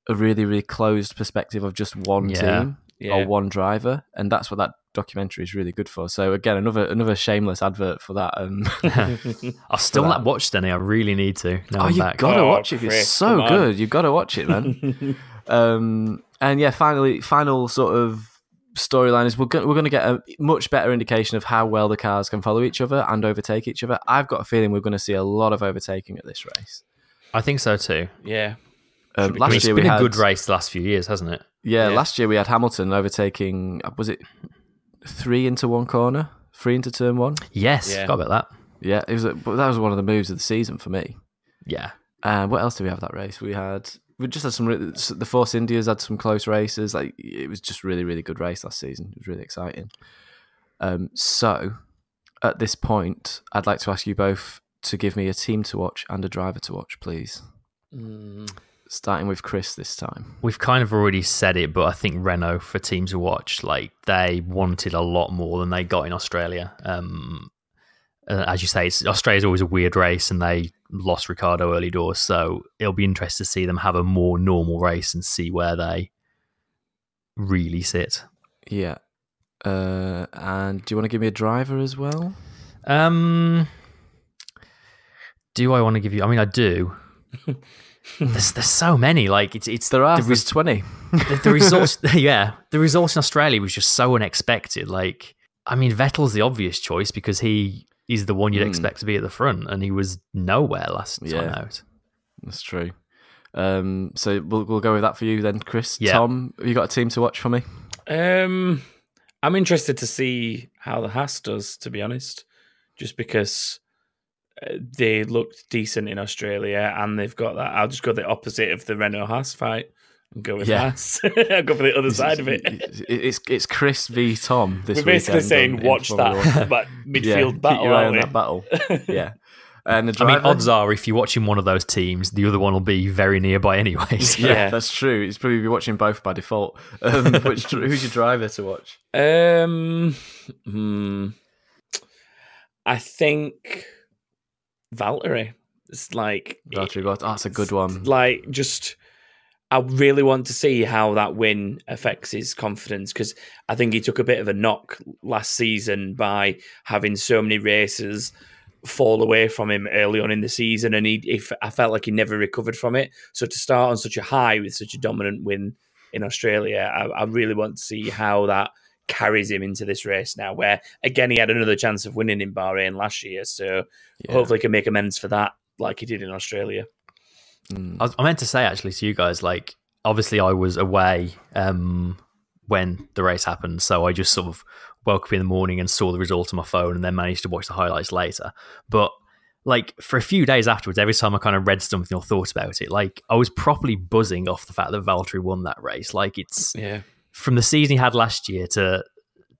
a really really closed perspective of just one Yeah. team yeah. or one driver, and that's what that documentary is really good for. So again, another another shameless advert for that. Um, <laughs> <laughs> I've still that. not watched any. I really need to. Now oh, I'm you've gotta Oh, watch it. Chris, it's so good. You've gotta watch it, man. <laughs> um, and yeah, finally, final sort of storyline is we're going we're going to get a much better indication of how well the cars can follow each other and overtake each other. I've got a feeling we're going to see a lot of overtaking at this race. I think so too. yeah. Um, be last it's year been we a good race the last few years, hasn't it? Yeah, Yeah. last year we had Hamilton overtaking. Was it three into one corner, three into turn one? Yes, Yeah. forgot about that. Yeah, it was. A, but that was one of the moves of the season for me. Yeah, Uh, what else did we have that race? We had we just had some. The Force Indias had some close races. Like it was just really really good race last season. It was really exciting. Um, so at this point, I'd like to ask you both to give me a team to watch and a driver to watch, please. Mm. Starting with Chris this time. We've kind of already said it, but I think Renault for team to watch, like they wanted a lot more than they got in Australia. Um, uh, as you say, Australia's always a weird race, and they lost Ricciardo early doors, so it'll be interesting to see them have a more normal race and see where they really sit. Yeah. Uh, and do you want to give me a driver as well? Um, do I want to give you? I mean, I do. <laughs> there's there's so many. Like it's it's There are. the, There's res- twenty. the, the resource. <laughs> yeah, the resource in Australia was just so unexpected. Like, I mean, Vettel's the obvious choice because he is the one you'd Hmm. expect to be at the front, and he was nowhere last time Yeah. out. That's true. Um, so we'll we'll go with that for you then, Chris. Yeah. Tom, have you got a team to watch for me? Um, I'm interested to see how the Haas does. To be honest, just because they looked decent in Australia, and they've got that. I'll just go the opposite of the Renault Haas fight and go with Yeah. Haas. <laughs> I'll go for the other side of it. It's it's Chris v Tom this We're basically weekend saying watch that, One. that <laughs> Yeah, midfield keep battle. your eye on that battle. <laughs> yeah. And the I mean, odds are if you're watching one of those teams, the other one will be very nearby anyway. so- Yeah, Yeah. that's true. It's probably be watching both by default. Um, which who's your driver to watch? Um, hmm, I think Valtteri. It's like Valtteri Bottas. That's a good one. like just I really want to see how that win affects his confidence because I think he took a bit of a knock last season by having so many races fall away from him early on in the season, and he, he I felt like he never recovered from it. So to start on such a high with such a dominant win in Australia, I, I really want to see how that carries him into this race now. Where again, he had another chance of winning in Bahrain last year, so Yeah. hopefully he can make amends for that, like he did in Australia. Mm. I, was, I meant to say actually to you guys, like obviously I was away um, when the race happened, so I just sort of woke up in the morning and saw the result on my phone, and then managed to watch the highlights later. But like for a few days afterwards, every time I kind of read something or thought about it, like I was properly buzzing off the fact that Valtteri won that race. Like it's Yeah. From the season he had last year to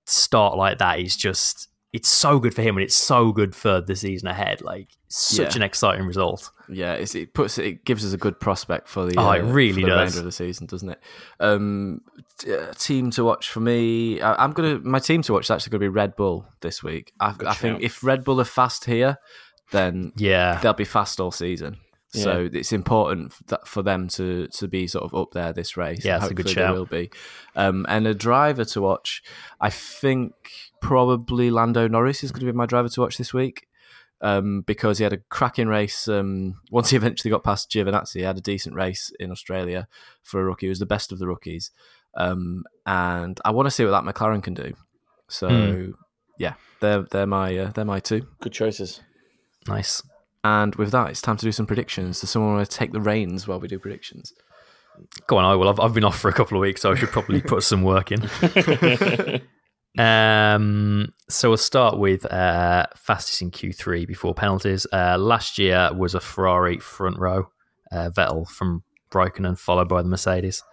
start like that is just it's so good for him and it's so good for the season ahead. Like such Yeah. an exciting result. Yeah, it's, it puts it gives us a good prospect for the Oh, it uh, really for the does. remainder of the season, doesn't it? Um, t- uh, team to watch for me, I, I'm gonna my team to watch is actually gonna be Red Bull this week. I, I think if Red Bull are fast here, then Yeah. they'll be fast all season. So it's important that for them to to be sort of up there this race. Yeah, and that's a good hopefully they will be. Um, and a driver to watch, I think probably Lando Norris is going to be my driver to watch this week. Um, because he had a cracking race. Um, <laughs> once he eventually got past Giovinazzi, he had a decent race in Australia for a rookie. He was the best of the rookies, um, and I want to see what that McLaren can do. So, Hmm. yeah, they're they're my uh, they're my two. Good choices. Nice. And with that, it's time to do some predictions. Does someone want to take the reins while we do predictions? Go on, I will. I've, I've been off for a couple of weeks, so I should probably <laughs> put some work in. <laughs> Um, so we'll start with uh, fastest in Q3 before penalties. Uh, last year was a Ferrari front row, uh, Vettel from Raikkonen, followed by the Mercedes.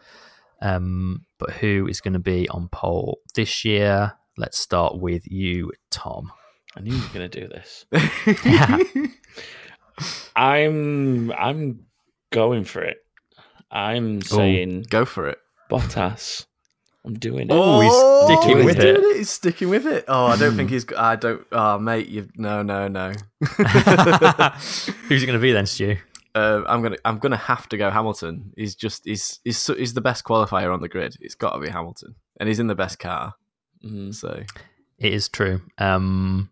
Um, but who is going to be on pole this year? Let's start with you, Tom. I knew you were going to do this. Yeah. <laughs> I'm I'm going for it. I'm saying Go for it. Bottas. I'm doing it. Oh, he's sticking he's with doing it. He's sticking with it. Oh, I don't think he's. I don't. Oh, mate, you. No, no, no. <laughs> Who's it going to be then, Stu? Uh, I'm gonna. I'm gonna have to go Hamilton. He's just. He's. He's. so- He's the best qualifier on the grid. It's got to be Hamilton, and he's in the best car. Mhm. So It is true. Um,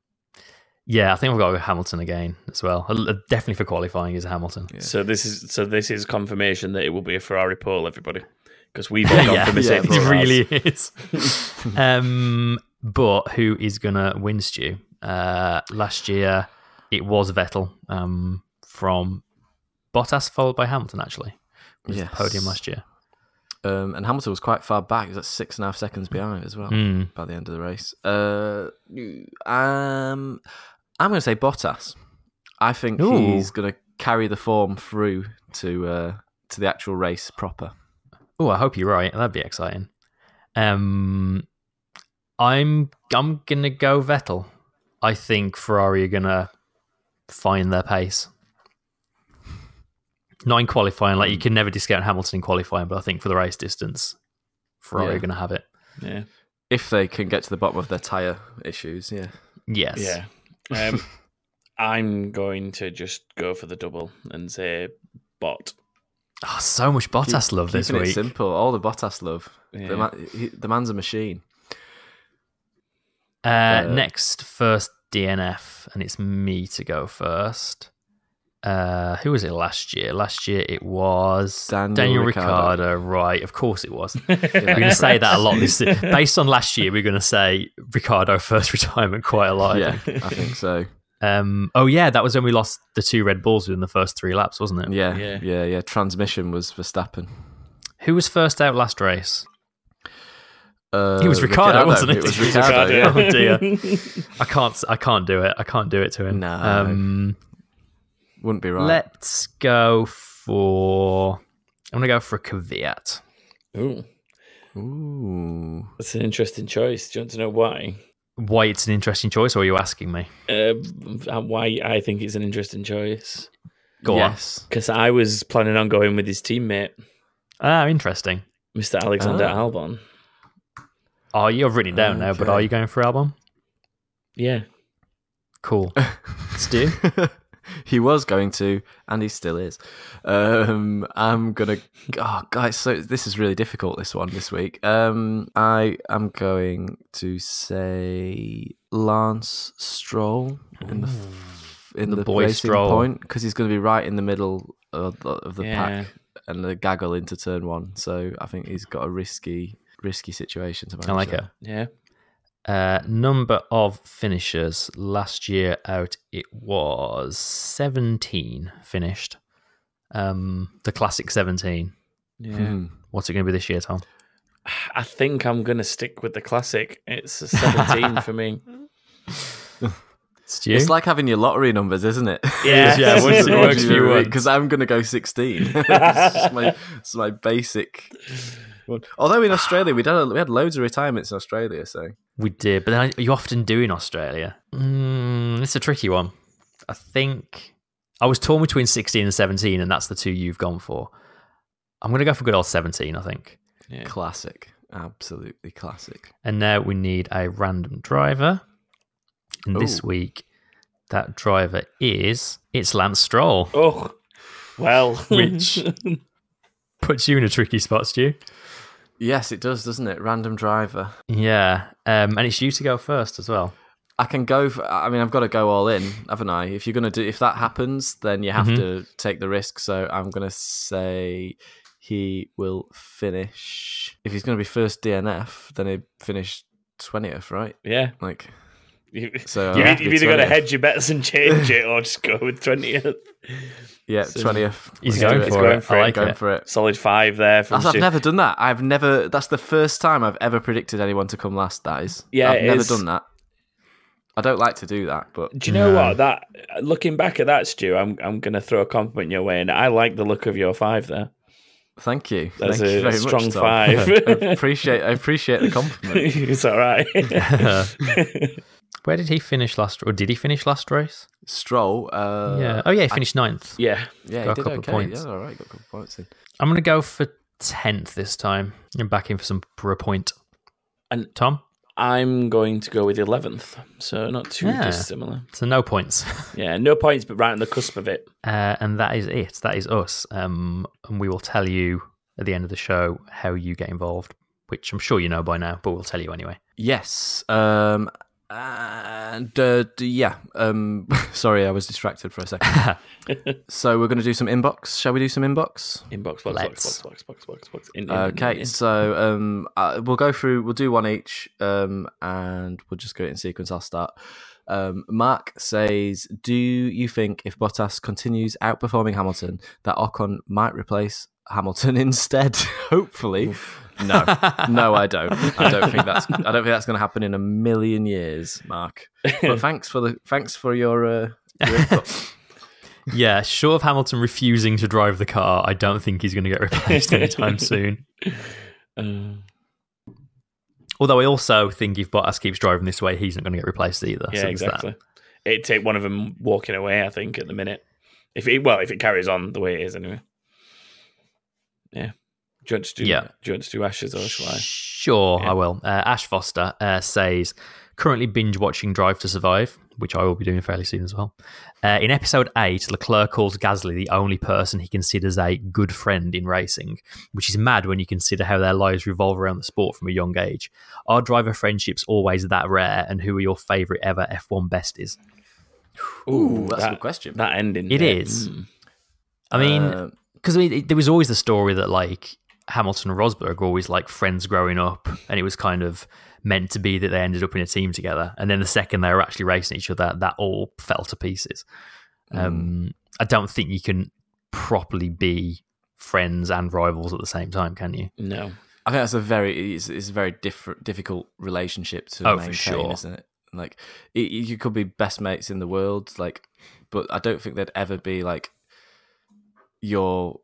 yeah, I think we've got to go Hamilton again as well. Uh, Definitely for qualifying is Hamilton. Yeah. So this is so this is confirmation that it will be a Ferrari pole, everybody, because we've <laughs> all gone yeah, for Mercedes. it really is. <laughs> um, but who is gonna win, Stu? Uh, last year it was Vettel um, from Bottas, followed by Hamilton. Actually, was Yes. the podium last year. Um, and Hamilton was quite far back. He was at six and a half seconds behind as well Mm. by the end of the race. Uh, um, I'm going to say Bottas. I think Ooh. he's going to carry the form through to uh, to the actual race proper. Oh, I hope you're right. That'd be exciting. Um, I'm I'm gonna go Vettel. I think Ferrari are gonna find their pace. Not in qualifying, like you can never discount Hamilton in qualifying, but I think for the race distance, Ferrari Yeah. are going to have it. Yeah. If they can get to the bottom of their tyre issues, yeah. Yes. Yeah. Um, <laughs> I'm going to just go for the double and say bot. Oh, so much Bottas love this Keeping it week. simple. All the Bottas love. Yeah. The, man, he, the man's a machine. Uh, Uh, next, first DNF, and it's me to go first. Uh, who was it last year? Last year it was Daniel Ricciardo. Ricciardo. Right, of course it was. <laughs> we're going to say that a lot. This based on last year, we're going to say Ricciardo <laughs> first retirement quite a lot. I yeah, think. I think so. Um, oh yeah, that was when we lost the two Red Bulls within the first three laps, wasn't it? Yeah, Yeah. yeah, yeah, Transmission was Verstappen. Who was first out last race? Uh, It was Ricciardo, wasn't it? It was It was <laughs> Ricciardo. Ricciardo. Yeah. Oh dear, I can't. I can't do it. I can't do it to him. No. Um, Wouldn't be right. Let's go for. I'm gonna go for a Kvyat. Ooh, Ooh. that's an interesting choice. Do you want to know why? Why it's an interesting choice, or are you asking me? Uh, why I think it's an interesting choice. Go on. yes. Because I was planning on going with his teammate, Ah, interesting. Mr. Alexander Ah. Albon. Oh, you've written it down now, but are you going for Albon? Yeah. Cool. <laughs> Stu? <laughs> he was going to, and he still is. Um, I'm gonna. Oh, guys, so this is really difficult. This one this week. Um, I am going to say Lance Stroll in the f- in The the, boy racing Stroll. point because he's going to be right in the middle of the, of the Yeah. pack and the gaggle into turn one. So I think he's got a risky risky situation to manage. I like there. it. Yeah. Uh, number of finishers last year out, it was 17 finished. Um, the classic 17. Yeah. Hmm. What's it going to be this year, Tom? I think I'm going to stick with the classic. It's a 17 for me. <laughs> Stu? It's like having your lottery numbers, isn't it? <laughs> Yeah. Yeah, once it <laughs> works for you. Because I'm going to go 16. it's, just my, it's my basic one. Although in Australia, we, did, we had loads of retirements in Australia, so. We did, but then you often do in Australia. Mm, it's a tricky one. I think I was torn between 16 and 17, and that's the two you've gone for. I'm going to go for good old 17, I think. Yeah. Classic. Absolutely classic. And now we need a random driver. And this week, that driver is it's Lance Stroll, Oh, well. Which- <laughs> puts you in a tricky spot, Stu. Yes, it does, doesn't it? Random driver. Yeah, um, and it's you to go first as well. I can go. For, I mean, I've got to go all in, haven't I? If you're gonna do, if that happens, then you have Mhm. to take the risk. So I'm gonna say he will finish. If he's gonna be first DNF, then he finish twentieth, right? yeah. Like <laughs> so. you, I'll have be either got to hedge your bets and change it or just go with 20th. <laughs> Yeah, So- twentieth. He's Let's going do it. for it. for I it. like going it. for it. Solid five there from I've Stu. never done that. I've never. That's the first time I've ever predicted anyone to come last. That is. Yeah, I've never is. done that. I don't like to do that, but Do you know No. what? That looking back at that, Stu, I'm I'm going to throw a compliment your way, and I like the look of your five there. thank you. That's thank you a very strong much, Tom. five. <laughs> I appreciate. I appreciate the compliment. it's all right. Where did he finish last? Or did he finish last race? Stroll. Uh, yeah. Oh yeah, he finished ninth. yeah, Yeah, Got a couple of points. Yeah, all right, got a couple of points in. I'm gonna go for tenth this time. I'm back in for some for a point. And- Tom, I'm going to go with eleventh, so not too Yeah. dissimilar. so no points. <laughs> Yeah, no points, but right on the cusp of it. Uh, and that is it. That is us. Um, and we will tell you at the end of the show how you get involved, which I'm sure you know by now, but we'll tell you anyway. Yes. Um. And uh, yeah. Um. <laughs> Sorry, I was distracted for a second. <laughs> so we're going to do some inbox. Shall we do some inbox? Inbox, box, Let's. box, box, box, box, box, box. In, in, in, Okay. in. So um, uh, we'll go through. We'll do one each. Um, and we'll just go in sequence. I'll start. Um, Mark says, "Do you think if Bottas continues outperforming Hamilton, that Ocon might replace Hamilton <laughs> instead? <laughs> Hopefully, no, <laughs> no, I don't. I don't think that's. I don't think that's going to happen in a million years, Mark. But thanks for the thanks for your. Uh, your input. yeah, short of Hamilton refusing to drive the car, I don't think he's going to get replaced anytime soon. Uh, Although I also think if Bottas keeps driving this way, he's not going to get replaced either. yeah, So there's that. exactly. It'd take one of them walking away. I think at the minute, if it well, if it carries on the way it is, anyway. Yeah. Do you want to do? Yeah. Do you want to do Ashes or shall I? Sure, Yeah. I will. Uh, Ash Foster uh, says, currently binge watching Drive to Survive, which I will be doing fairly soon as well. Uh, in episode 8, Leclerc calls Gasly the only person he considers a good friend in racing, which is mad when you consider how their lives revolve around the sport from a young age. Are driver friendships always that rare, and who are your favourite ever F1 besties? Ooh, that's that, a good question. That ending. It there. is. Mm. I mean, Uh, because I mean, it- there was always the story that like Hamilton and Rosberg were always like friends growing up, and it was kind of meant to be that they ended up in a team together. And then the second they were actually racing each other, that all fell to pieces. Um, I don't think you can properly be friends and rivals at the same time, can you? No. I think that's a very it's, it's a very different difficult relationship to Oh, maintain, sure. isn't it? Like it, you could be best mates in the world, like, but I don't think they'd ever be like your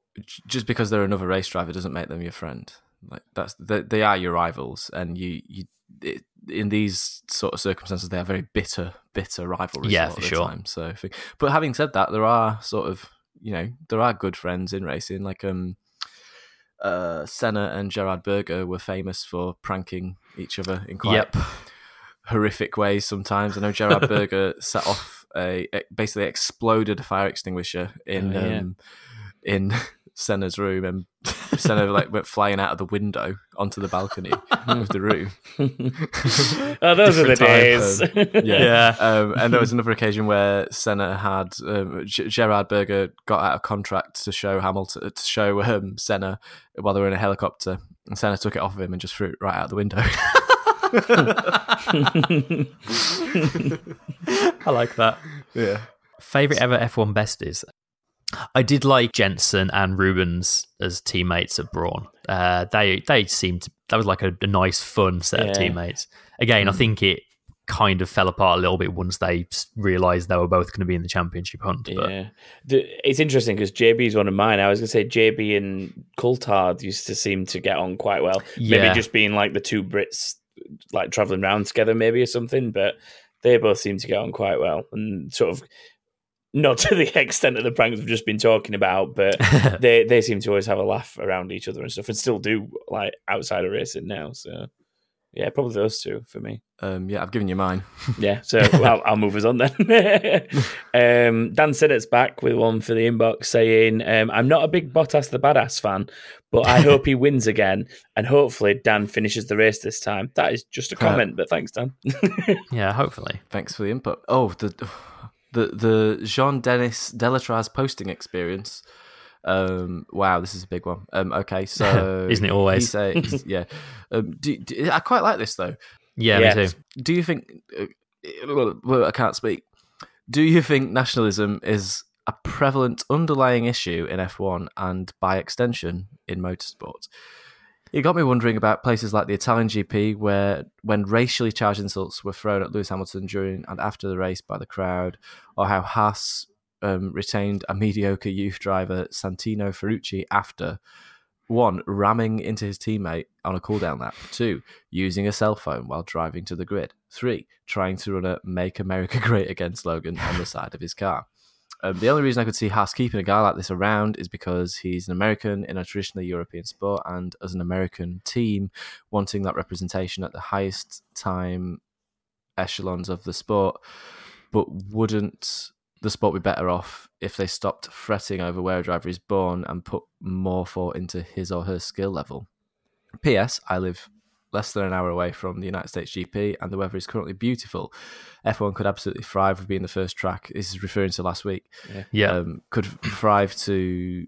just because they're another race driver doesn't make them your friend. Like that's they, they are your rivals, and you you it, in these sort of circumstances they are very bitter bitter rivalries. Yeah, a lot for sure. Time. So, but having said that, there are sort of you know there are good friends in racing, like um uh, Senna and Gerhard Berger were famous for pranking each other in quite Yep. horrific ways. Sometimes I know Gerhard <laughs> Berger set off a basically exploded a fire extinguisher in Oh, yeah. um, in Senna's room, and <laughs> Senna like went flying out of the window onto the balcony of the room. <laughs> oh, those are the Different days. Yeah. <laughs> Yeah. Um, and there was another occasion where Senna had um, G- Gerhard Berger got out of contract to show Hamilton to show um, Senna while they were in a helicopter, and Senna took it off of him and just threw it right out the window. I like that. yeah. Favorite ever F1 besties? I did like Jenson and Rubens as teammates at Brawn. Uh, they they seemed that was like a, a nice, fun set Yeah. of teammates. Again, I think it kind of fell apart a little bit once they realised they were both going to be in the championship hunt. But Yeah, the, it's interesting because JB is one of mine. I was going to say JB and Coulthard used to seem to get on quite well. Yeah. Maybe just being like the two Brits, like traveling around together, maybe or something. But they both seem to get on quite well, and sort of not to the <laughs> extent of the pranks we've just been talking about, but <laughs> they they seem to always have a laugh around each other and stuff, and still do like outside of racing now. So yeah, probably those two for me. Um, yeah, I've given you mine. <laughs> Yeah, so I'll, I'll move us on then. um, Dan Sinnett's back with one for the inbox saying, um, I'm not a big Bottas the Badass fan, but I hope he wins again. And hopefully Dan finishes the race this time. That is just a comment, but thanks, Dan. yeah, hopefully. Thanks for the input. Oh, the the the Jean Denis Délétraz posting experience. Um, wow, this is a big one. Um, okay, so <laughs> Isn't it always? He says, <laughs> yeah. Um, do, do- I quite like this though. Yeah, Yeah. me too. Do you think? Uh, well, I can't speak. Do you think nationalism is a prevalent underlying issue in F1 and by extension in motorsport? It got me wondering about places like the Italian GP, where when racially charged insults were thrown at Lewis Hamilton during and after the race by the crowd, or how Haas um, retained a mediocre youth driver, Santino Ferrucci, after one ramming into his teammate on a cooldown lap, two using a cell phone while driving to the grid, three trying to run a "Make America <laughs> Great Again" slogan on the side of his car. Um, the only reason I could see Haas keeping a guy like this around is because he's an American in a traditionally European sport, and as an American team, wanting that representation at the highest time echelons of the sport. But wouldn't the sport be better off if they stopped fretting over where a driver is born and put more thought into his or her skill level? P.S. I live less than an hour away from the United States GP, and the weather is currently beautiful. F1 could absolutely thrive with being the first track. This is referring to last week. Yeah. Um, could thrive to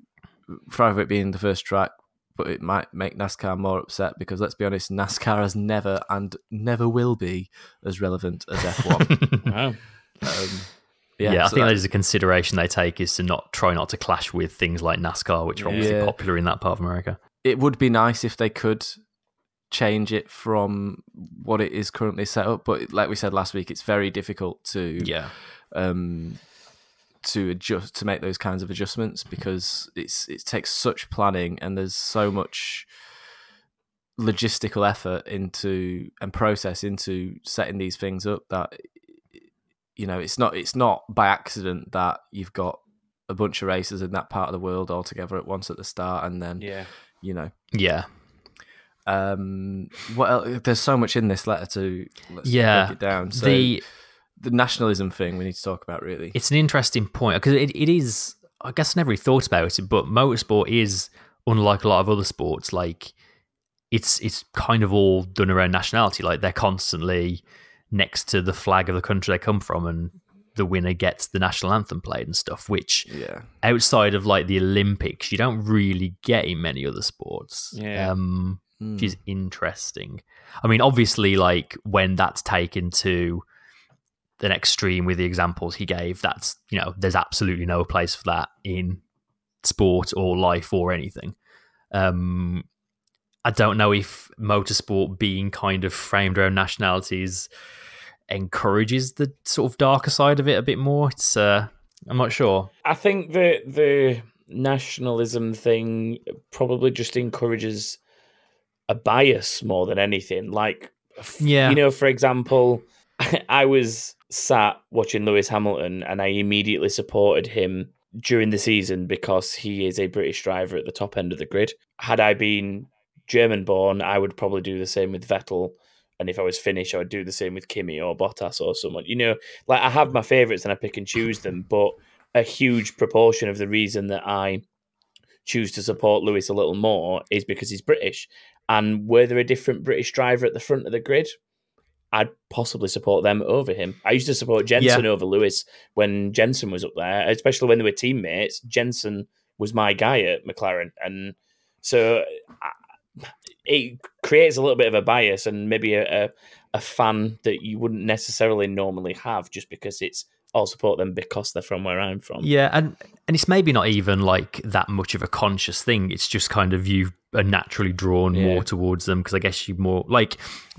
thrive with it being the first track, but it might make NASCAR more upset because let's be honest, NASCAR has never and never will be as relevant as F1. <laughs> Wow. um, yeah, yeah, I think that- that is a consideration they take is to not try not to clash with things like NASCAR, which are obviously Yeah. popular in that part of America. it would be nice if they could change it from what it is currently set up. But like we said last week, it's very difficult to Yeah. um, to adjust to make those kinds of adjustments because it's it takes such planning and there's so much logistical effort into and process into setting these things up that you know it's not it's not by accident that you've got a bunch of races in that part of the world all together at once at the start and then Yeah. you know. Yeah. Um, what else? There's so much in this letter to let's Yeah. break it down. So the the nationalism thing we need to talk about really. it's an interesting point because it, it is i guess i never really thought about it but motorsport is unlike a lot of other sports like it's it's kind of all done around nationality like they're constantly next to the flag of the country they come from and the winner gets the national anthem played and stuff which yeah, outside of like the olympics you don't really get in many other sports Yeah. um Mm. which is interesting. I mean, obviously, like when that's taken to an extreme with the examples he gave, that's you know, there's absolutely no place for that in sport or life or anything. Um, I don't know if motorsport being kind of framed around nationalities encourages the sort of darker side of it a bit more. It's uh, I'm not sure. I think the the nationalism thing probably just encourages a bias more than anything. Like, Yeah. you know, for example, <laughs> I was sat watching Lewis Hamilton, and I immediately supported him during the season because he is a British driver at the top end of the grid. Had I been German born, I would probably do the same with Vettel. And if I was Finnish, I would do the same with Kimi or Bottas or someone. You know, like I have my favourites and I pick and choose them, but a huge proportion of the reason that I choose to support Lewis a little more is because he's British. And were there a different British driver at the front of the grid, I'd possibly support them over him. I used to support Jenson over Lewis when Jenson was up there, especially when they were teammates. Jenson was my guy at McLaren, and so it creates a little bit of a bias and maybe a, a, a fan that you wouldn't necessarily normally have just because it's I'll support them because they're from where I'm from. Yeah, and and it's maybe not even like that much of a conscious thing. It's just kind of you are naturally drawn Yeah. more towards them because I guess you more like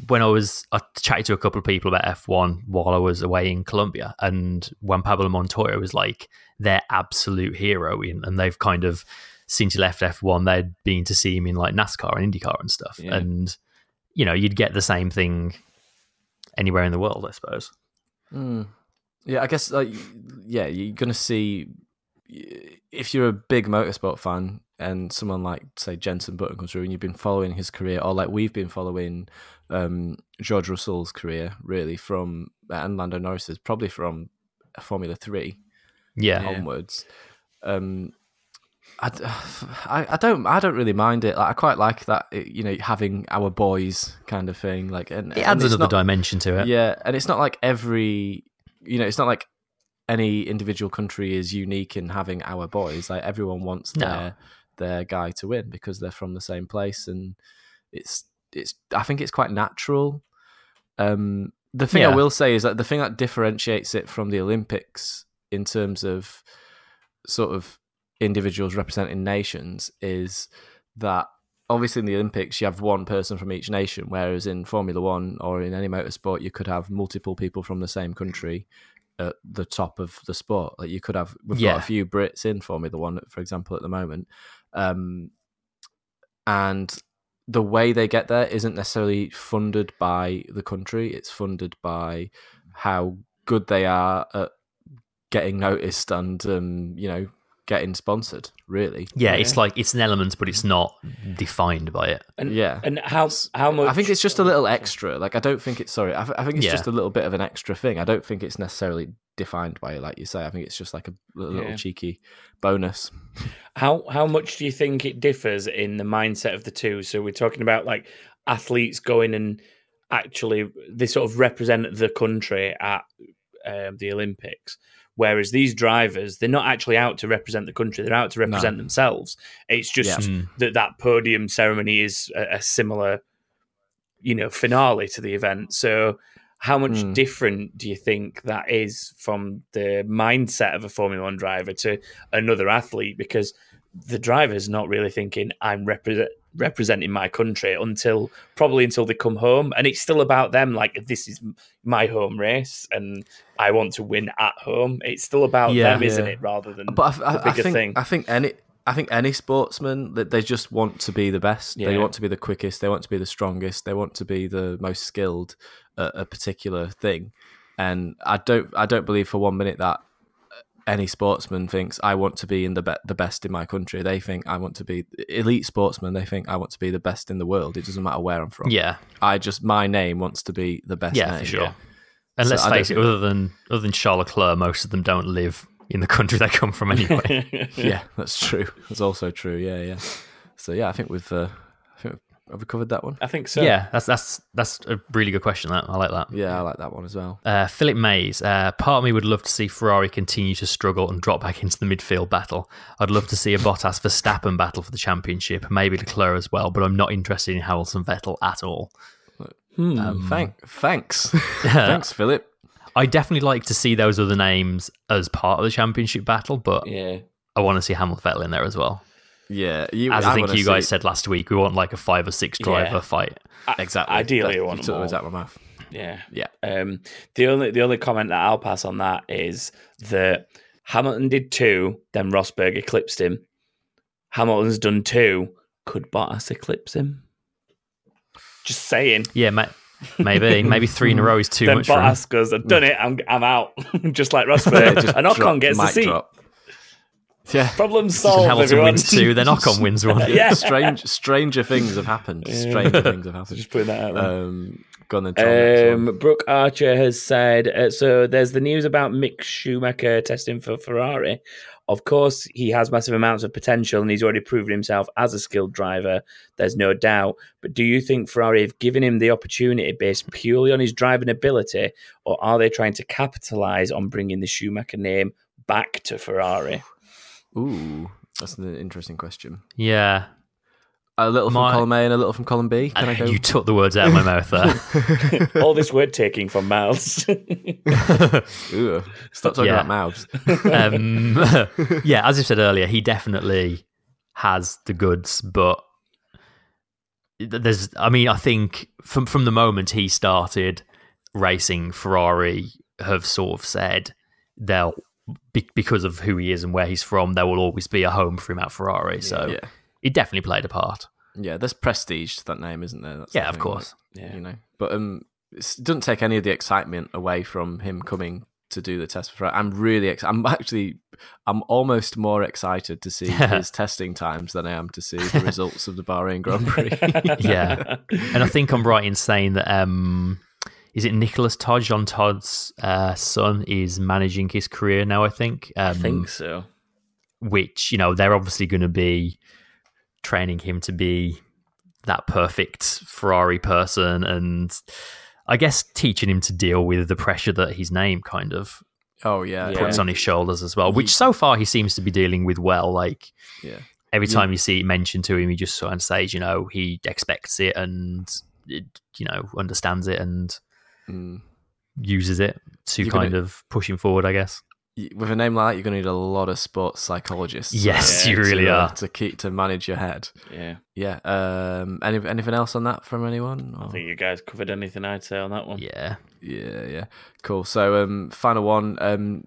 when I was I chatted to a couple of people about F1 while I was away in Colombia, and Juan Pablo Montoya was like their absolute hero, in, and they've kind of since he left F1, they'd been to see him in like NASCAR and IndyCar and stuff, Yeah. and you know you'd get the same thing anywhere in the world, I suppose. Mm. Yeah, I guess like yeah, you're gonna see if you're a big motorsport fan and someone like say Jenson Button comes through and you've been following his career, or like we've been following um, George Russell's career really from and Lando Norris's probably from Formula Three Yeah, onwards. Um, I, <sighs> I, I don't I don't really mind it. Like, I quite like that you know having our boys kind of thing. Like and it adds it's another not- dimension to it. yeah, and it's not like every, you know, it's not like any individual country is unique in having our boys. Like everyone wants No. their their guy to win because they're from the same place, and it's it's. I think it's quite natural. Um, the thing I will say is that the thing that differentiates it from the Olympics in terms of sort of individuals representing nations is that obviously in the Olympics you have one person from each nation, whereas in Formula One or in any motorsport you could have multiple people from the same country at the top of the sport. Like you could have, we've Yeah. got a few Brits in Formula One, for example, at the moment, um, and the way they get there isn't necessarily funded by the country; it's funded by how good they are at getting noticed and um, you know getting sponsored. Really, Yeah, Yeah. it's like it's an element, but it's not defined by it. And yeah. and how how much? I think it's just a little extra. Like I don't think it's sorry. I, th- I think it's Yeah. just a little bit of an extra thing. I don't think it's necessarily defined by it, like you say. I think it's just like a, little Yeah. cheeky bonus. How how much do you think it differs in the mindset of the two? So we're talking about like athletes going and actually they sort of represent the country at um, the Olympics, whereas these drivers they're not actually out to represent the country; they're out to represent themselves. It's just Mm. that that podium ceremony is a, a similar, you know, finale to the event. So. How much Hmm. different do you think that is from the mindset of a Formula One driver to another athlete? Because the driver's not really thinking I'm represent, representing my country until probably until they come home, and it's still about them. Like this is my home race, and I want to win at home. It's still about Yeah. them, isn't it? Rather than But I, I, the I think thing. I think any I think any sportsman that they just want to be the best. They want to be the quickest. They want to be the strongest. They want to be the most skilled at a particular thing. And I don't I don't believe for one minute that any sportsman thinks I want to be in the be- the best in my country. They think I want to be elite sportsman. They think I want to be the best in the world. It doesn't matter where I'm from. Yeah, I just my name wants to be the best. yeah, name. for sure. And So let's face it, other than other than Charles Leclerc, most of them don't live in the country they come from anyway. <laughs> Yeah, that's true. That's also true. Yeah, yeah. So yeah, I think we've uh, have we covered that one. I think so. yeah, that's that's that's a really good question. That I like that. Yeah, I like that one as well. Uh, Philip Mays. Uh, part of me would love to see Ferrari continue to struggle and drop back into the midfield battle. I'd love to see a Bottas Verstappen battle for the championship, maybe Leclerc as well. But I'm not interested in Hamilton Vettel at all. Um, thank, thanks, <laughs> thanks, Philip. I definitely like to see those other names as part of the championship battle, but Yeah. I want to see Hamilton Vettel in there as well. Yeah, you, As I, think you guys see- said last week, we want like a five or six driver Yeah. fight. exactly. Ideally, That- I want took the words out of my mouth. Yeah. Yeah. Um, the only the only comment that I'll pass on that is that Hamilton did two, then Rosberg eclipsed him. Hamilton's done two. Could Bottas eclipse him? Just saying. Yeah, ma- maybe <laughs> maybe three in a row is too then much for him. Bottas goes, "I've done it. I'm I'm out." <laughs> Just like Rosberg, <laughs> Just and Ocon drop- gets the seat. drop. Yeah. Problem solved. Hamilton everyone. wins two, then Ocon <laughs> wins one. Yeah. Strange, stranger things have happened. Stranger things have happened. Just putting that out there. Um, go on then, Tom. Um, Brooke Archer has said uh, so. There's the news about Mick Schumacher testing for Ferrari. Of course, he has massive amounts of potential, and he's already proven himself as a skilled driver. There's no doubt. But do you think Ferrari have given him the opportunity based purely on his driving ability, or are they trying to capitalize on bringing the Schumacher name back to Ferrari? Ooh, that's an interesting question. Yeah. A little from My- column A and a little from column B. Can I go? You took the words out of my mouth there. <laughs> All this word taking from mouths. <laughs> Ooh, stop talking Yeah. about mouths. um, <laughs> yeah, as I said earlier, he definitely has the goods, but there's, I mean, I think from from the moment he started racing, Ferrari have sort of said they'll be, because of who he is and where he's from, there will always be a home for him at Ferrari. So Yeah, he definitely played a part. yeah. There's prestige to that name, isn't there? That's the Yeah, of thing, course. yeah. You know, but um, it doesn't take any of the excitement away from him coming to do the test for. I'm really, ex- I'm actually, I'm almost more excited to see <laughs> his testing times than I am to see the results of the Bahrain Grand Prix. <laughs> Yeah. And I think I'm right in saying that um is it Nicolas Todt, Jean Todt's uh, son, is managing his career now, I think. Um, I think so. which, you know, they're obviously gonna be training him to be that perfect Ferrari person and I guess teaching him to deal with the pressure that his name kind of oh yeah, Yeah. puts on his shoulders as well, which so far he seems to be dealing with well. Like yeah. every time you see it mentioned to him, he just sort of says, you know, he expects it and it, you know understands it and Mm. uses it to You're kind gonna- of push him forward, I guess. With a name like that, you're going to need a lot of sports psychologists. Yes, Yeah, you really to, uh, are. to keep to manage your head. Yeah. Yeah. Um. Any, anything else on that from anyone? I think you guys covered anything I'd say on that one. Yeah, Yeah, yeah. Cool. So um final one, um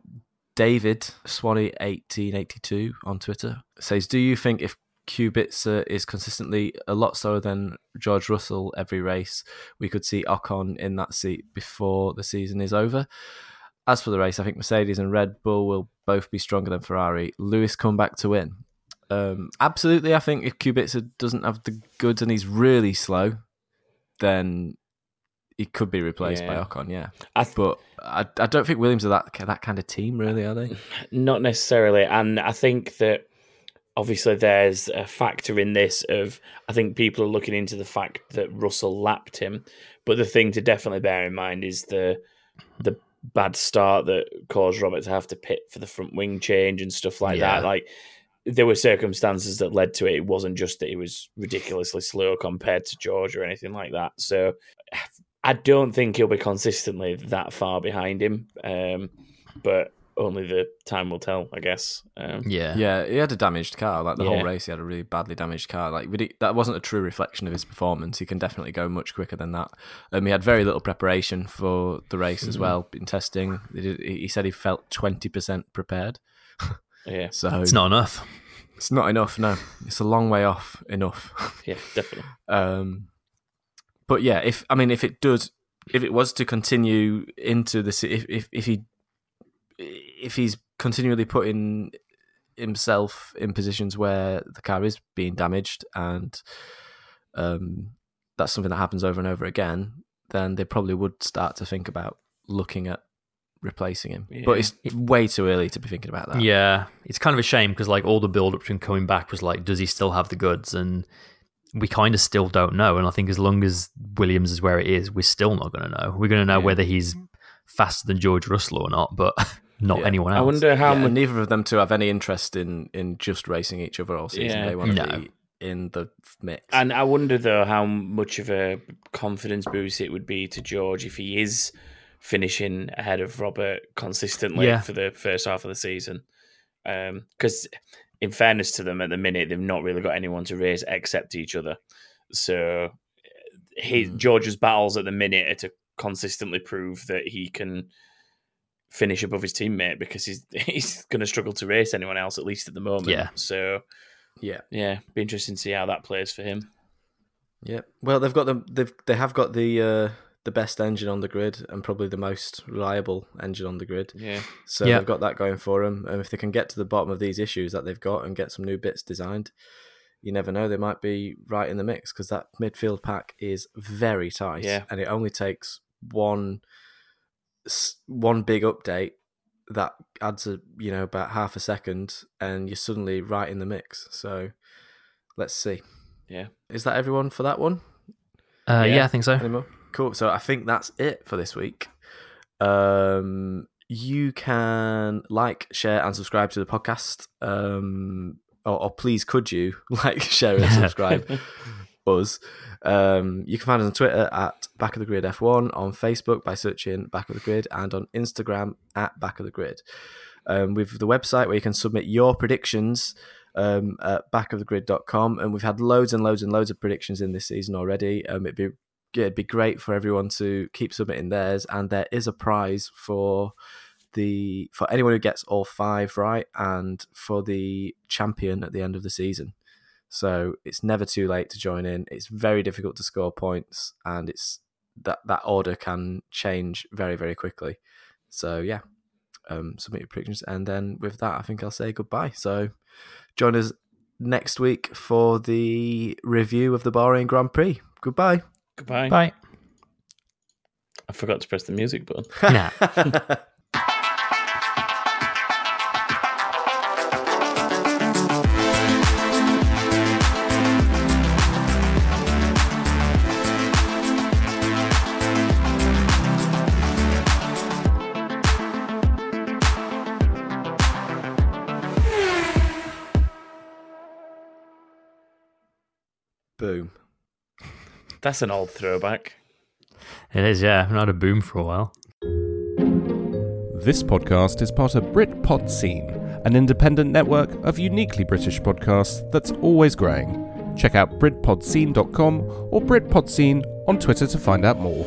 David Swanee eighteen eighty two on Twitter says, Do you think if Kubica is consistently a lot slower than George Russell every race, we could see Ocon in that seat before the season is over? As for the race, I think Mercedes and Red Bull will both be stronger than Ferrari. Lewis come back to win. Um, absolutely, I think if Kubica doesn't have the goods and he's really slow, then he could be replaced by Yeah. Ocon. Yeah, I th- but I, I don't think Williams are that that kind of team, really, are they? <laughs> Not necessarily. And I think that obviously there's a factor in this of I think people are looking into the fact that Russell lapped him. But the thing to definitely bear in mind is the the bad start that caused Robert to have to pit for the front wing change and stuff like Yeah. that. Like there were circumstances that led to it. It wasn't just that he was ridiculously slow compared to George or anything like that. So I don't think he'll be consistently that far behind him. Um, but only the time will tell, I guess. Um, yeah, Yeah, he had a damaged car. Like the Yeah. whole race, he had a really badly damaged car. Like but he- that wasn't a true reflection of his performance. He can definitely go much quicker than that. Um, he had very little preparation for the race Mm-hmm. as well in testing. He, did, he said he felt twenty percent prepared. <laughs> yeah, So it's not enough. It's not enough. No, it's a long way off enough. <laughs> yeah, definitely. Um, but yeah, if I mean, if it does, if it was to continue into the se- if if, if he if he's continually putting himself in positions where the car is being damaged and um, that's something that happens over and over again, then they probably would start to think about looking at replacing him. But Yeah. it's way too early to be thinking about that. Yeah, it's kind of a shame because like all the build up to him coming back was like, does he still have the goods? And we kind of still don't know. And I think as long as Williams is where it is, we're still not going to know. We're going to know Yeah. whether he's faster than George Russell or not, but <laughs> not Yeah. anyone else. I wonder how Yeah, neither of them two have any interest in in just racing each other all season. Yeah. They want to No. be in the mix. And I wonder though how much of a confidence boost it would be to George if he is finishing ahead of Robert consistently Yeah. for the first half of the season. Because, in fairness to them, at the minute they've not really got anyone to race except each other. So, his Hmm. George's battles at the minute are to consistently prove that he can finish above his teammate because he's <laughs> he's going to struggle to race anyone else at least at the moment. Yeah. So yeah, yeah, be interesting to see how that plays for him. yeah. Well, they've got the they've they have got the uh, the best engine on the grid and probably the most reliable engine on the grid. Yeah. So Yeah. they've got that going for them. And if they can get to the bottom of these issues that they've got and get some new bits designed, you never know. They might be right in the mix because that midfield pack is very tight. Yeah. And it only takes one s- one big update that adds a you know about half a second and you're suddenly right in the mix. So let's see. Yeah. Is that everyone for that one? uh, yeah. Yeah. I think so. anymore. Cool. So I think that's it for this week. Um, you can like, share, and subscribe to the podcast. Um, or, or please, could you <laughs> like, share, and <laughs> subscribe Um, you can find us on Twitter at Back of the Grid F1, on Facebook by searching Back of the Grid, and on Instagram at Back of the Grid. Um, we've the website where you can submit your predictions um, at backofthegrid.com. And we've had loads and loads and loads of predictions in this season already. Um, it'd be it'd be great for everyone to keep submitting theirs, and there is a prize for the for anyone who gets all five right, and for the champion at the end of the season. So it's never too late to join in. It's very difficult to score points, and it's that that order can change very very quickly. So yeah, um, submit your predictions, and then with that, I think I'll say goodbye. So join us next week for the review of the Bahrain Grand Prix. Goodbye. Goodbye. Bye. I forgot to press the music button. <laughs> Nah. <laughs> Boom. <laughs> That's an old throwback. It is, yeah. I've not had a boom for a while. This podcast is part of Britpod Scene, an independent network of uniquely British podcasts that's always growing. Check out BritpodScene.com or BritpodScene on Twitter to find out more.